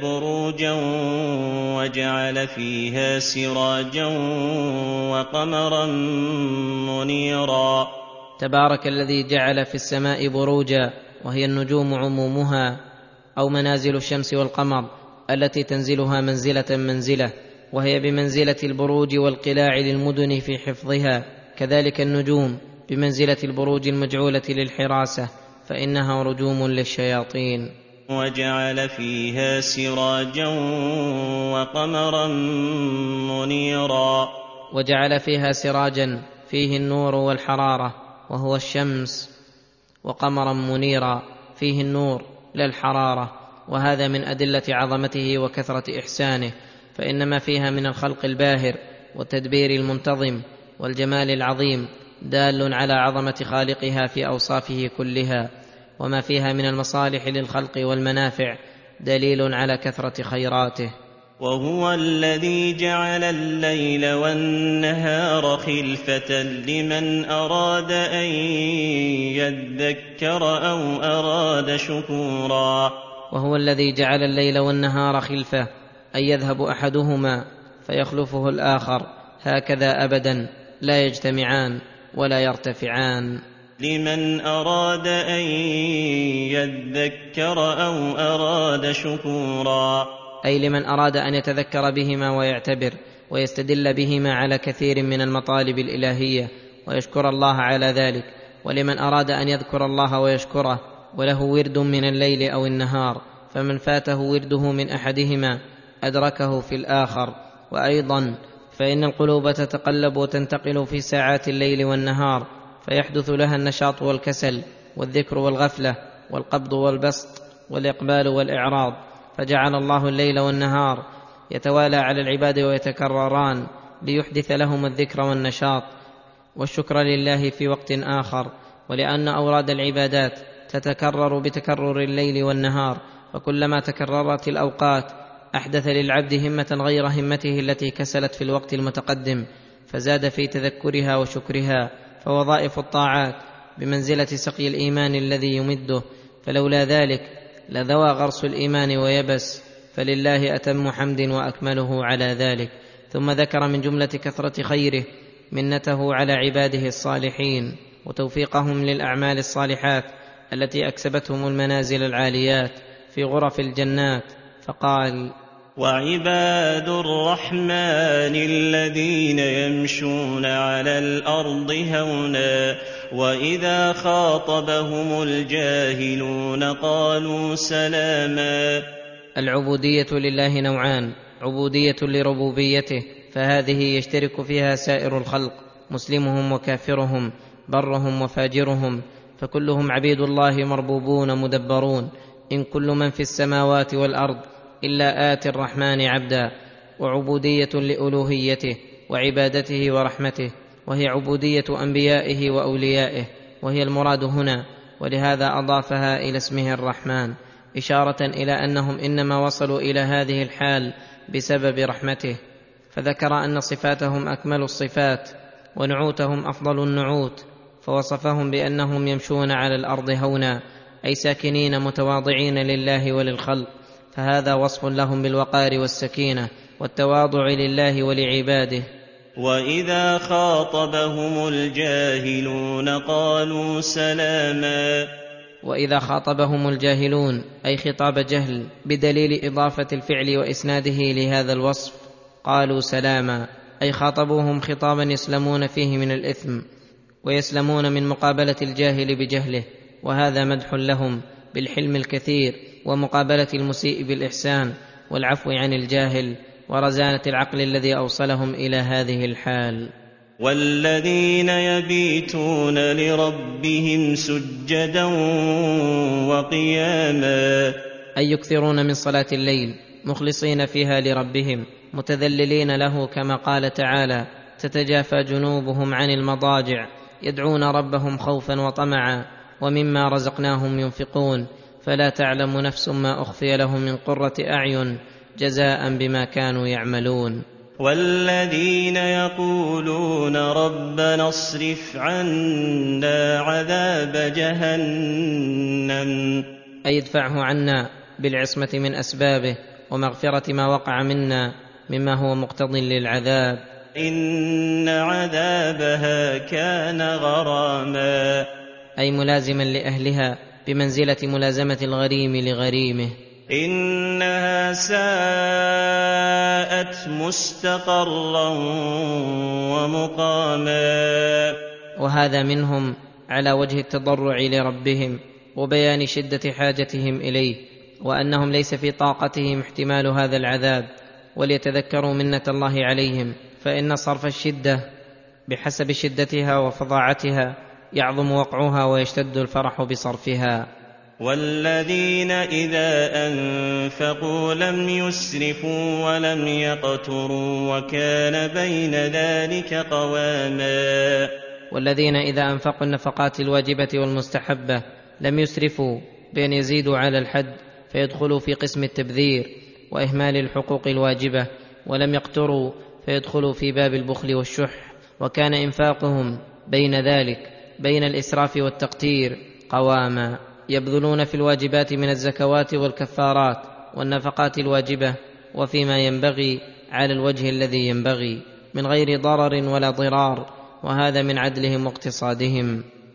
بروجا وجعل فيها سراجا وقمرا منيرا. تبارك الذي جعل في السماء بروجا وهي النجوم عمومها أو منازل الشمس والقمر التي تنزلها منزلة منزلة وهي بمنزلة البروج والقلاع للمدن في حفظها. كذلك النجوم بمنزلة البروج المجعولة للحراسة فإنها رجوم للشياطين. وجعل فيها سراجا وقمرا منيرا. وجعل فيها سراجا فيه النور والحرارة وهو الشمس. وقمرا منيرا فيه النور لا الحراره وهذا من أدلة عظمته وكثرة إحسانه فان ما فيها من الخلق الباهر والتدبير المنتظم والجمال العظيم. دال على عظمة خالقها في أوصافه كلها وما فيها من المصالح للخلق والمنافع دليل على كثرة خيراته. وهو الذي جعل الليل والنهار خلفة لمن أراد أن يذكر أو أراد شكورا. وهو الذي جعل الليل والنهار خلفة ان يذهب أحدهما فيخلفه الآخر هكذا ابدا لا يجتمعان. ولا يرتفعان. لمن أراد أن يذكر أو أراد شكورا. أي لمن أراد أن يتذكر بهما ويعتبر ويستدل بهما على كثير من المطالب الإلهية ويشكر الله على ذلك. ولمن أراد أن يذكر الله ويشكره وله ورد من الليل أو النهار فمن فاته ورده من أحدهما أدركه في الآخر. وأيضا فإن القلوب تتقلب وتنتقل في ساعات الليل والنهار فيحدث لها النشاط والكسل والذكر والغفلة والقبض والبسط والإقبال والإعراض. فجعل الله الليل والنهار يتوالى على العباد ويتكرران ليحدث لهم الذكر والنشاط. والشكر لله في وقت آخر ولأن أوراد العبادات تتكرر بتكرر الليل والنهار. فكلما تكررت الأوقات أحدث للعبد همة غير همته التي كسلت في الوقت المتقدم فزاد في تذكرها وشكرها فوظائف الطاعات بمنزلة سقي الإيمان الذي يمده فلولا ذلك لذوى غرس الإيمان ويبس فلله أتم حمد وأكمله على ذلك. ثم ذكر من جملة كثرة خيره منته على عباده الصالحين وتوفيقهم للأعمال الصالحات التي أكسبتهم المنازل العاليات في غرف الجنات. فقال وعباد الرحمن الذين يمشون على الأرض هونا وإذا خاطبهم الجاهلون قالوا سلاما. العبودية لله نوعان عبودية لربوبيته فهذه يشترك فيها سائر الخلق مسلمهم وكافرهم برهم وفاجرهم فكلهم عبيد الله مربوبون مدبرون إن كل من في السماوات والأرض إلا آتي الرحمن عبدا وعبودية لألوهيته وعبادته ورحمته وهي عبودية أنبيائه وأوليائه وهي المراد هنا ولهذا أضافها إلى اسمه الرحمن إشارة إلى أنهم إنما وصلوا إلى هذه الحال بسبب رحمته. فذكر أن صفاتهم أكمل الصفات ونعوتهم أفضل النعوت فوصفهم بأنهم يمشون على الأرض هونا أي ساكنين متواضعين لله وللخلق فهذا وصف لهم بالوقار والسكينة والتواضع لله ولعباده. وإذا خاطبهم الجاهلون قالوا سلاما. وإذا خاطبهم الجاهلون أي خطاب جهل بدليل إضافة الفعل وإسناده لهذا الوصف قالوا سلاما أي خاطبوهم خطابا يسلمون فيه من الإثم ويسلمون من مقابلة الجاهل بجهله. وهذا مدح لهم بالحلم الكثير ومقابلة المسيء بالإحسان والعفو عن الجاهل ورزانة العقل الذي أوصلهم إلى هذه الحال. والذين يبيتون لربهم سجدا وقياما. أي يكثرون من صلاة الليل مخلصين فيها لربهم متذللين له كما قال تعالى تتجافى جنوبهم عن المضاجع يدعون ربهم خوفا وطمعا. ومما رزقناهم ينفقون فلا تعلم نفس ما أخفي لهم من قرة أعين جزاء بما كانوا يعملون. والذين يقولون ربنا اصرف عنا عذاب جهنم. أي ادفعه عنا بالعصمة من أسبابه ومغفرة ما وقع منا مما هو مقتض للعذاب. إن عذابها كان غراما. أي ملازما لأهلها بمنزلة ملازمة الغريم لغريمه. إنها ساءت مستقرا ومقاما. وهذا منهم على وجه التضرع لربهم وبيان شدة حاجتهم إليه وأنهم ليس في طاقتهم احتمال هذا العذاب. وليتذكروا منة الله عليهم فإن صرف الشدة بحسب شدتها وفظاعتها يعظم وقعها ويشتد الفرح بصرفها. والذين إذا أنفقوا لم يسرفوا ولم يقتروا وكان بين ذلك قواما. والذين إذا أنفقوا النفقات الواجبة والمستحبة لم يسرفوا بأن يزيدوا على الحد فيدخلوا في قسم التبذير وإهمال الحقوق الواجبة ولم يقتروا فيدخلوا في باب البخل والشح وكان إنفاقهم بين ذلك بين الإسراف والتقتير قواما يبذلون في الواجبات من الزكوات والكفارات والنفقات الواجبة وفيما ينبغي على الوجه الذي ينبغي من غير ضرر ولا ضرار وهذا من عدلهم واقتصادهم.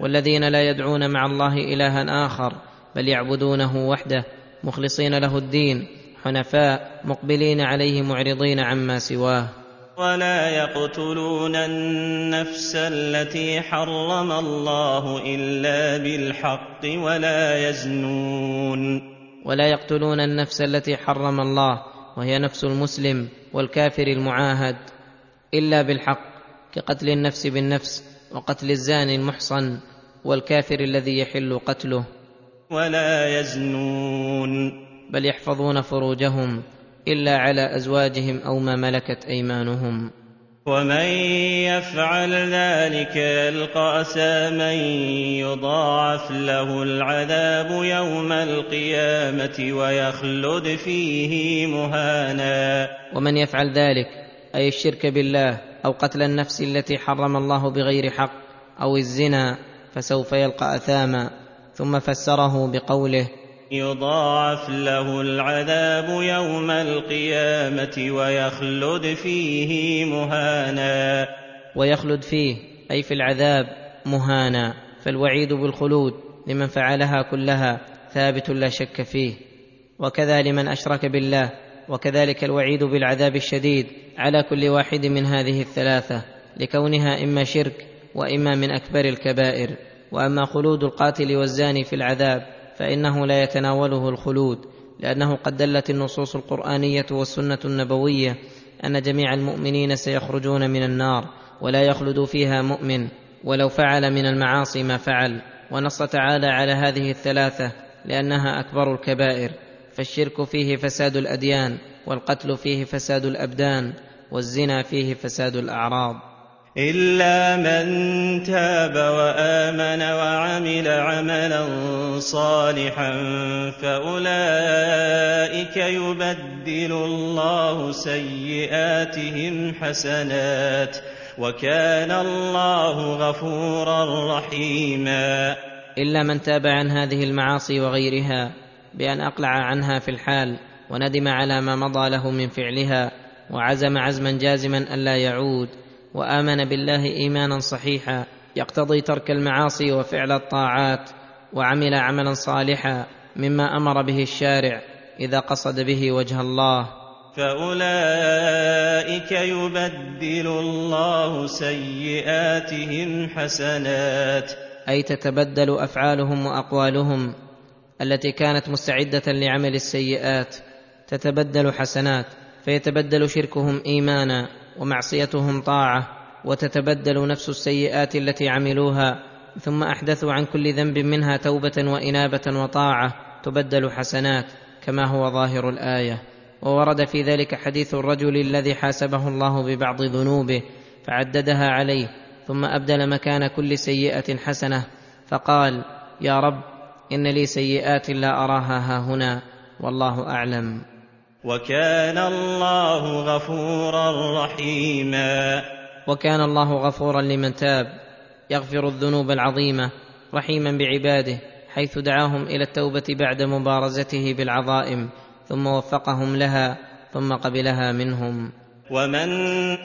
والذين لا يدعون مع الله إلها آخر بل يعبدونه وحده مخلصين له الدين حنفاء مقبلين عليه معرضين عما سواه. ولا يقتلون النفس التي حرم الله إلا بالحق ولا يزنون. ولا يقتلون النفس التي حرم الله وهي نفس المسلم والكافر المعاهد إلا بالحق كقتل النفس بالنفس. وقتل الزاني المحصن والكافر الذي يحل قتله. ولا يزنون. بل يحفظون فروجهم إلا على أزواجهم أو ما ملكت أيمانهم. ومن يفعل ذلك يلقى اثاما يضاعف له العذاب يوم القيامة ويخلد فيه مهانا. ومن يفعل ذلك أي الشرك بالله أو قتل النفس التي حرم الله بغير حق أو الزنا فسوف يلقى أثاما ثم فسره بقوله يضاعف له العذاب يوم القيامة ويخلد فيه مهانا. ويخلد فيه أي في العذاب مهانا فالوعيد بالخلود لمن فعلها كلها ثابت لا شك فيه. وكذا لمن أشرك بالله وكذلك الوعيد بالعذاب الشديد على كل واحد من هذه الثلاثة لكونها إما شرك وإما من أكبر الكبائر. وأما خلود القاتل والزاني في العذاب فإنه لا يتناوله الخلود لأنه قد دلت النصوص القرآنية والسنة النبوية أن جميع المؤمنين سيخرجون من النار ولا يخلد فيها مؤمن ولو فعل من المعاصي ما فعل. ونص تعالى على هذه الثلاثة لأنها أكبر الكبائر. فالشرك فيه فساد الأديان والقتل فيه فساد الأبدان والزنا فيه فساد الأعراض. إلا من تاب وآمن وعمل عملا صالحا فأولئك يبدل الله سيئاتهم حسنات وكان الله غفورا رحيما. إلا من تاب عن هذه المعاصي وغيرها بأن أقلع عنها في الحال وندم على ما مضى له من فعلها وعزم عزما جازما الا يعود وآمن بالله إيمانا صحيحا يقتضي ترك المعاصي وفعل الطاعات وعمل عملا صالحا مما أمر به الشارع إذا قصد به وجه الله. فأولئك يبدل الله سيئاتهم حسنات. أي تتبدل أفعالهم وأقوالهم التي كانت مستعدة لعمل السيئات تتبدل حسنات فيتبدل شركهم إيمانا ومعصيتهم طاعة وتتبدل نفس السيئات التي عملوها ثم احدثوا عن كل ذنب منها توبة وإنابة وطاعة تبدل حسنات كما هو ظاهر الآية. وورد في ذلك حديث الرجل الذي حاسبه الله ببعض ذنوبه فعددها عليه ثم أبدل مكان كل سيئة حسنة فقال يا رب إن لي سيئات لا أراها ها هنا والله أعلم. وكان الله غفورا رحيما. وكان الله غفورا لمن تاب يغفر الذنوب العظيمة رحيما بعباده حيث دعاهم إلى التوبة بعد مبارزته بالعظائم ثم وفقهم لها ثم قبلها منهم. ومن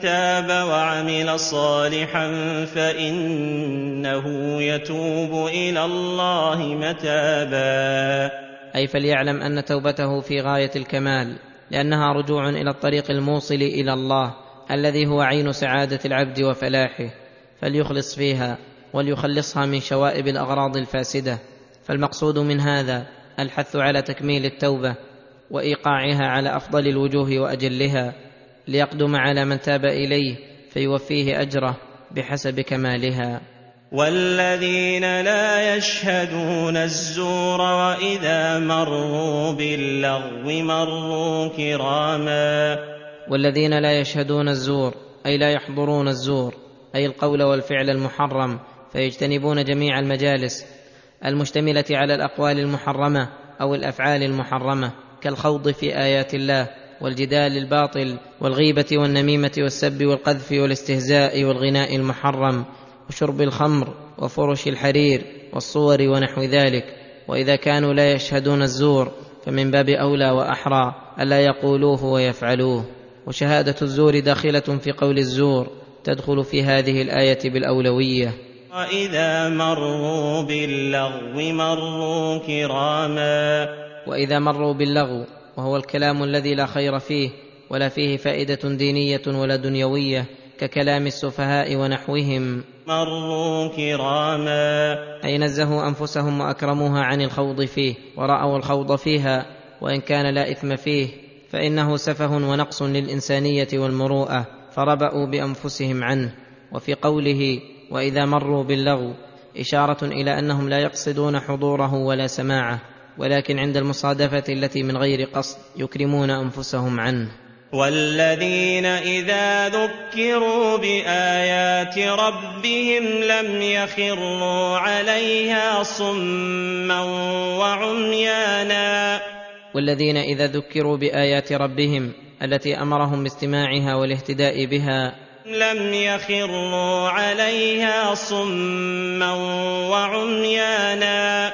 تاب وعمل صالحا فانه يتوب إلى الله متابا أي فليعلم أن توبته في غاية الكمال لأنها رجوع إلى الطريق الموصل إلى الله الذي هو عين سعادة العبد وفلاحه فليخلص فيها وليخلصها من شوائب الأغراض الفاسدة. فالمقصود من هذا الحث على تكميل التوبة وإيقاعها على أفضل الوجوه وأجلها. ليقدم على من تاب إليه فيوفيه أجره بحسب كمالها. والذين لا يشهدون الزور واذا مروا باللغو مروا كراما. والذين لا يشهدون الزور أي لا يحضرون الزور أي القول والفعل المحرم فيجتنبون جميع المجالس المشتملة على الأقوال المحرمة أو الأفعال المحرمة كالخوض في آيات الله والجدال الباطل والغيبة والنميمة والسب والقذف والاستهزاء والغناء المحرم وشرب الخمر وفرش الحرير والصور ونحو ذلك. وإذا كانوا لا يشهدون الزور فمن باب أولى وأحرى ألا يقولوه ويفعلوه. وشهادة الزور داخلة في قول الزور تدخل في هذه الآية بالأولوية. وإذا مروا باللغو مروا كراما. وإذا مروا باللغو وهو الكلام الذي لا خير فيه ولا فيه فائدة دينية ولا دنيوية ككلام السفهاء ونحوهم. مروا كراما. أي نزهوا أنفسهم وأكرموها عن الخوض فيه ورأوا الخوض فيها وإن كان لا إثم فيه فإنه سفه ونقص للإنسانية والمروءة فربأوا بأنفسهم عنه. وفي قوله وإذا مروا باللغو إشارة إلى أنهم لا يقصدون حضوره ولا سماعه. ولكن عند المصادفة التي من غير قصد يكرمون أنفسهم عنه. والذين إذا ذكروا بآيات ربهم لم يخروا عليها صما وعميانا. والذين إذا ذكروا بآيات ربهم التي أمرهم باستماعها والاهتداء بها لم يخروا عليها صما وعميانا.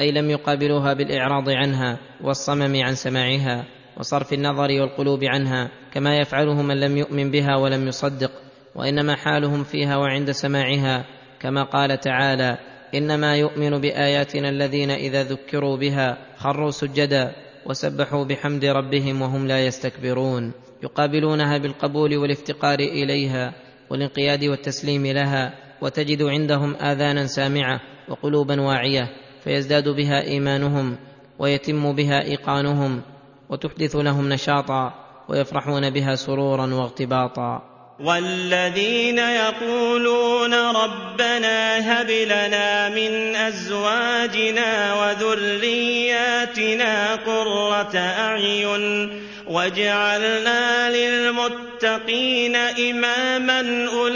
أي لم يقابلوها بالإعراض عنها والصمم عن سماعها وصرف النظر والقلوب عنها كما يفعله من لم يؤمن بها ولم يصدق وإنما حالهم فيها وعند سماعها كما قال تعالى إنما يؤمن بآياتنا الذين إذا ذكروا بها خروا سجدا وسبحوا بحمد ربهم وهم لا يستكبرون يقابلونها بالقبول والافتقار إليها والانقياد والتسليم لها وتجد عندهم آذانا سامعة وقلوبا واعية فيزداد بها إيمانهم ويتم بها إيقانهم وتحدث لهم نشاطا ويفرحون بها سرورا واغتباطا. والذين يقولون ربنا هب لنا من أزواجنا وذرياتنا قرة أعين واجعلنا للمتقين إماما أولئك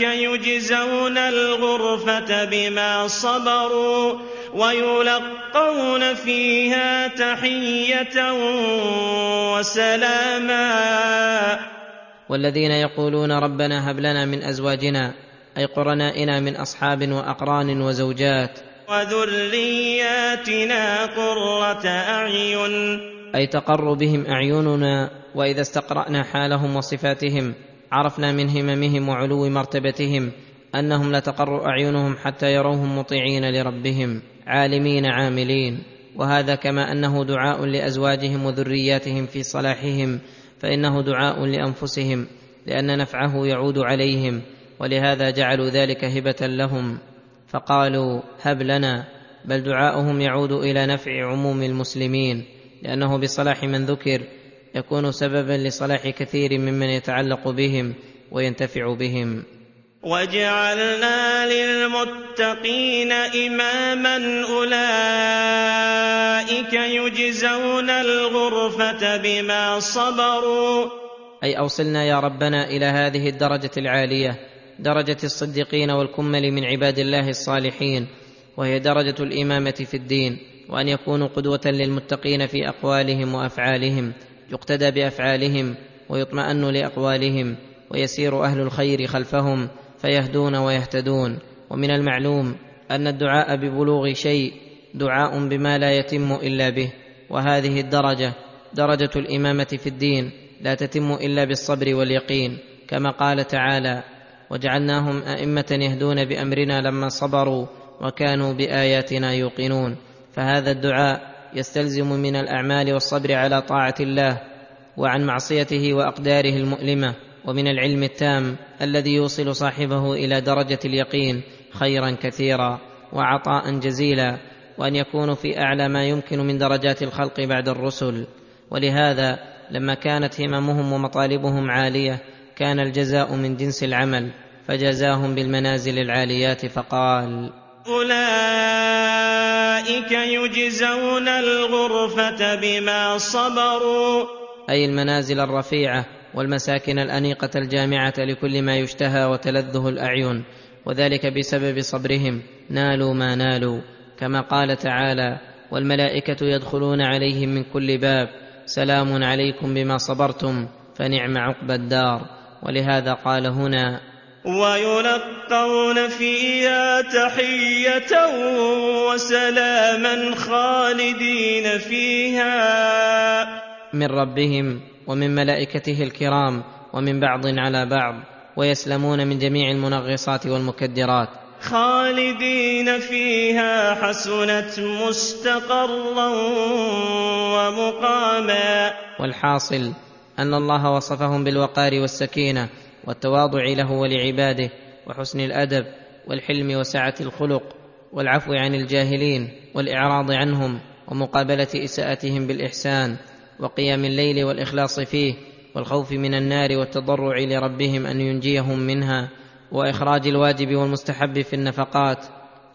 يجزون الغرفة بما صبروا ويلقون فيها تحية وسلاما. والذين يقولون ربنا هب لنا من أزواجنا أي قرنائنا من أصحاب وأقران وزوجات. وذرياتنا قرة أعين. أي تقر بهم أعيننا وإذا استقرأنا حالهم وصفاتهم عرفنا من هممهم وعلو مرتبتهم أنهم لتقر أعينهم حتى يروهم مطيعين لربهم عالمين عاملين. وهذا كما أنه دعاء لأزواجهم وذرياتهم في صلاحهم فإنه دعاء لأنفسهم لأن نفعه يعود عليهم ولهذا جعلوا ذلك هبة لهم. فقالوا هب لنا بل دعاؤهم يعود إلى نفع عموم المسلمين. لأنه بصلاح من ذكر يكون سببا لصلاح كثير ممن يتعلق بهم وينتفع بهم. وجعلنا للمتقين إماما أولئك يجزون الغرفة بما صبروا. أي أوصلنا يا ربنا إلى هذه الدرجة العالية درجة الصديقين والكمل من عباد الله الصالحين وهي درجة الإمامة في الدين. وأن يكونوا قدوة للمتقين في أقوالهم وأفعالهم يقتدى بأفعالهم ويطمأن لأقوالهم ويسير أهل الخير خلفهم فيهدون ويهتدون. ومن المعلوم أن الدعاء ببلوغ شيء دعاء بما لا يتم إلا به وهذه الدرجة درجة الإمامة في الدين لا تتم إلا بالصبر واليقين كما قال تعالى وجعلناهم أئمة يهدون بأمرنا لما صبروا وكانوا بآياتنا يوقنون فهذا الدعاء يستلزم من الأعمال والصبر على طاعة الله وعن معصيته وأقداره المؤلمة ومن العلم التام الذي يوصل صاحبه إلى درجة اليقين خيرا كثيرا وعطاء جزيلا وأن يكونوا في أعلى ما يمكن من درجات الخلق بعد الرسل. ولهذا لما كانت هممهم ومطالبهم عالية كان الجزاء من جنس العمل فجزاهم بالمنازل العاليات فقال أولئك يجزون الغرفة بما صبروا. أي المنازل الرفيعة والمساكن الأنيقة الجامعة لكل ما يشتهى وتلذه الأعين وذلك بسبب صبرهم. نالوا ما نالوا كما قال تعالى والملائكة يدخلون عليهم من كل باب. سلام عليكم بما صبرتم فنعم عقبى الدار. ولهذا قال هنا ويلقون فيها تحية وسلاما خالدين فيها. من ربهم ومن ملائكته الكرام ومن بعض على بعض ويسلمون من جميع المنغصات والمكدرات. خالدين فيها حسنت مستقرا ومقاما. والحاصل أن الله وصفهم بالوقار والسكينة والتواضع له ولعباده وحسن الأدب والحلم وسعة الخلق والعفو عن الجاهلين والإعراض عنهم ومقابلة إساءتهم بالإحسان وقيام الليل والإخلاص فيه والخوف من النار والتضرع لربهم أن ينجيهم منها وإخراج الواجب والمستحب في النفقات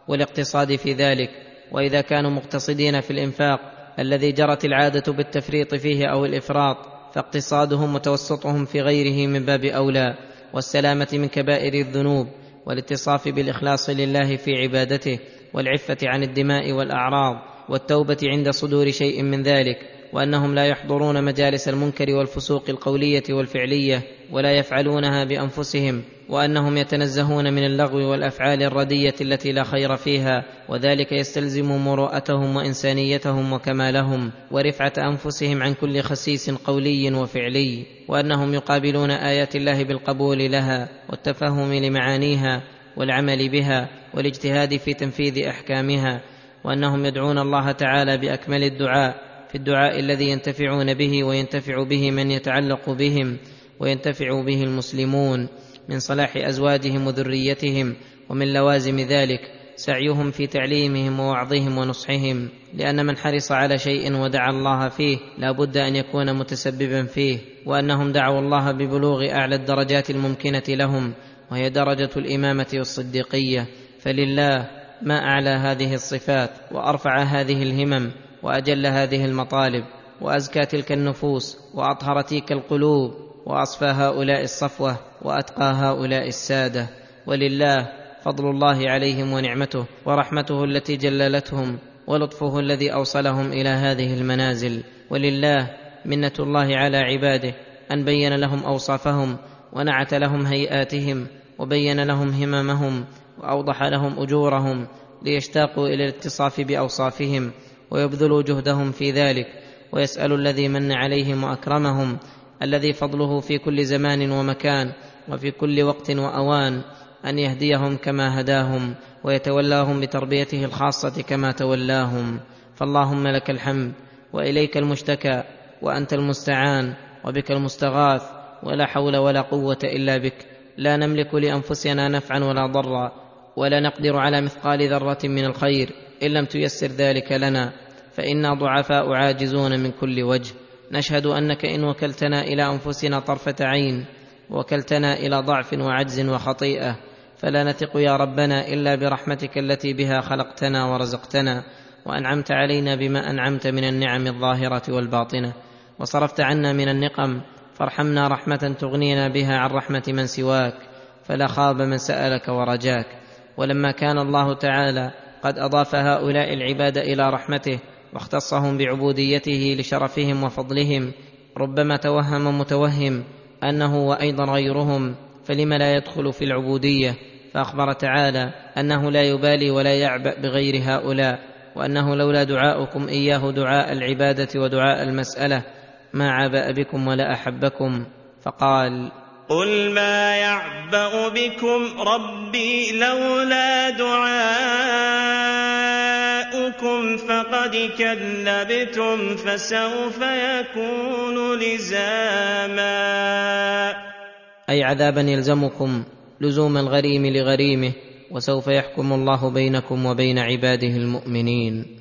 والاقتصاد في ذلك. وإذا كانوا مقتصدين في الإنفاق الذي جرت العادة بالتفريط فيه أو الإفراط فاقتصادهم وتوسطهم في غيره من باب أولى والسلامة من كبائر الذنوب والاتصاف بالإخلاص لله في عبادته والعفة عن الدماء والأعراض والتوبة عند صدور شيء من ذلك وأنهم لا يحضرون مجالس المنكر والفسوق القولية والفعلية ولا يفعلونها بأنفسهم. وأنهم يتنزهون من اللغو والأفعال الردية التي لا خير فيها وذلك يستلزم مروءتهم وإنسانيتهم وكمالهم ورفعة أنفسهم عن كل خسيس قولي وفعلي وأنهم يقابلون آيات الله بالقبول لها والتفهم لمعانيها والعمل بها والاجتهاد في تنفيذ أحكامها وأنهم يدعون الله تعالى بأكمل الدعاء في الدعاء الذي ينتفعون به وينتفع به من يتعلق بهم وينتفع به المسلمون. من صلاح أزواجهم وذريتهم ومن لوازم ذلك سعيهم في تعليمهم ووعظهم ونصحهم لأن من حرص على شيء ودعا الله فيه لا بد أن يكون متسببا فيه وأنهم دعوا الله ببلوغ أعلى الدرجات الممكنة لهم وهي درجة الإمامة والصديقية. فلله ما أعلى هذه الصفات وأرفع هذه الهمم وأجل هذه المطالب وأزكى تلك النفوس وأطهر تلك القلوب. وأصفى هؤلاء الصفوة وأتقى هؤلاء السادة. ولله فضل الله عليهم ونعمته ورحمته التي جللتهم ولطفه الذي أوصلهم إلى هذه المنازل. ولله منة الله على عباده أن بين لهم أوصافهم ونعت لهم هيئاتهم وبين لهم هممهم وأوضح لهم أجورهم ليشتاقوا إلى الاتصاف بأوصافهم ويبذلوا جهدهم في ذلك ويسال الذي من عليهم وأكرمهم الذي فضله في كل زمان ومكان وفي كل وقت وأوان أن يهديهم كما هداهم ويتولاهم بتربيته الخاصة كما تولاهم. فاللهم لك الحمد وإليك المشتكى وأنت المستعان وبك المستغاث ولا حول ولا قوة إلا بك. لا نملك لأنفسنا نفعا ولا ضرا ولا نقدر على مثقال ذرة من الخير. إن لم تيسر ذلك لنا فإنا ضعفاء عاجزون من كل وجه. نشهد أنك إن وكلتنا إلى أنفسنا طرفة عين وكلتنا إلى ضعف وعجز وخطيئة فلا نثق يا ربنا إلا برحمتك التي بها خلقتنا ورزقتنا وأنعمت علينا بما أنعمت من النعم الظاهرة والباطنة. وصرفت عنا من النقم فارحمنا رحمة تغنينا بها عن رحمة من سواك فلا خاب من سألك ورجاك. ولما كان الله تعالى قد أضاف هؤلاء العباد إلى رحمته واختصهم بعبوديته لشرفهم وفضلهم ربما توهم متوهم أنه وأيضا غيرهم فلم لا يدخل في العبودية؟ فأخبر تعالى أنه لا يبالي ولا يعبأ بغير هؤلاء وأنه لولا دعاؤكم إياه دعاء العبادة ودعاء المسألة ما عبأ بكم ولا أحبكم. فقال قل ما يعبا بكم ربي لولا دعاؤكم فقد كذبتم فسوف يكون لزاما أي عذابا يلزمكم لزوم الغريم لغريمه وسوف يحكم الله بينكم وبين عباده المؤمنين.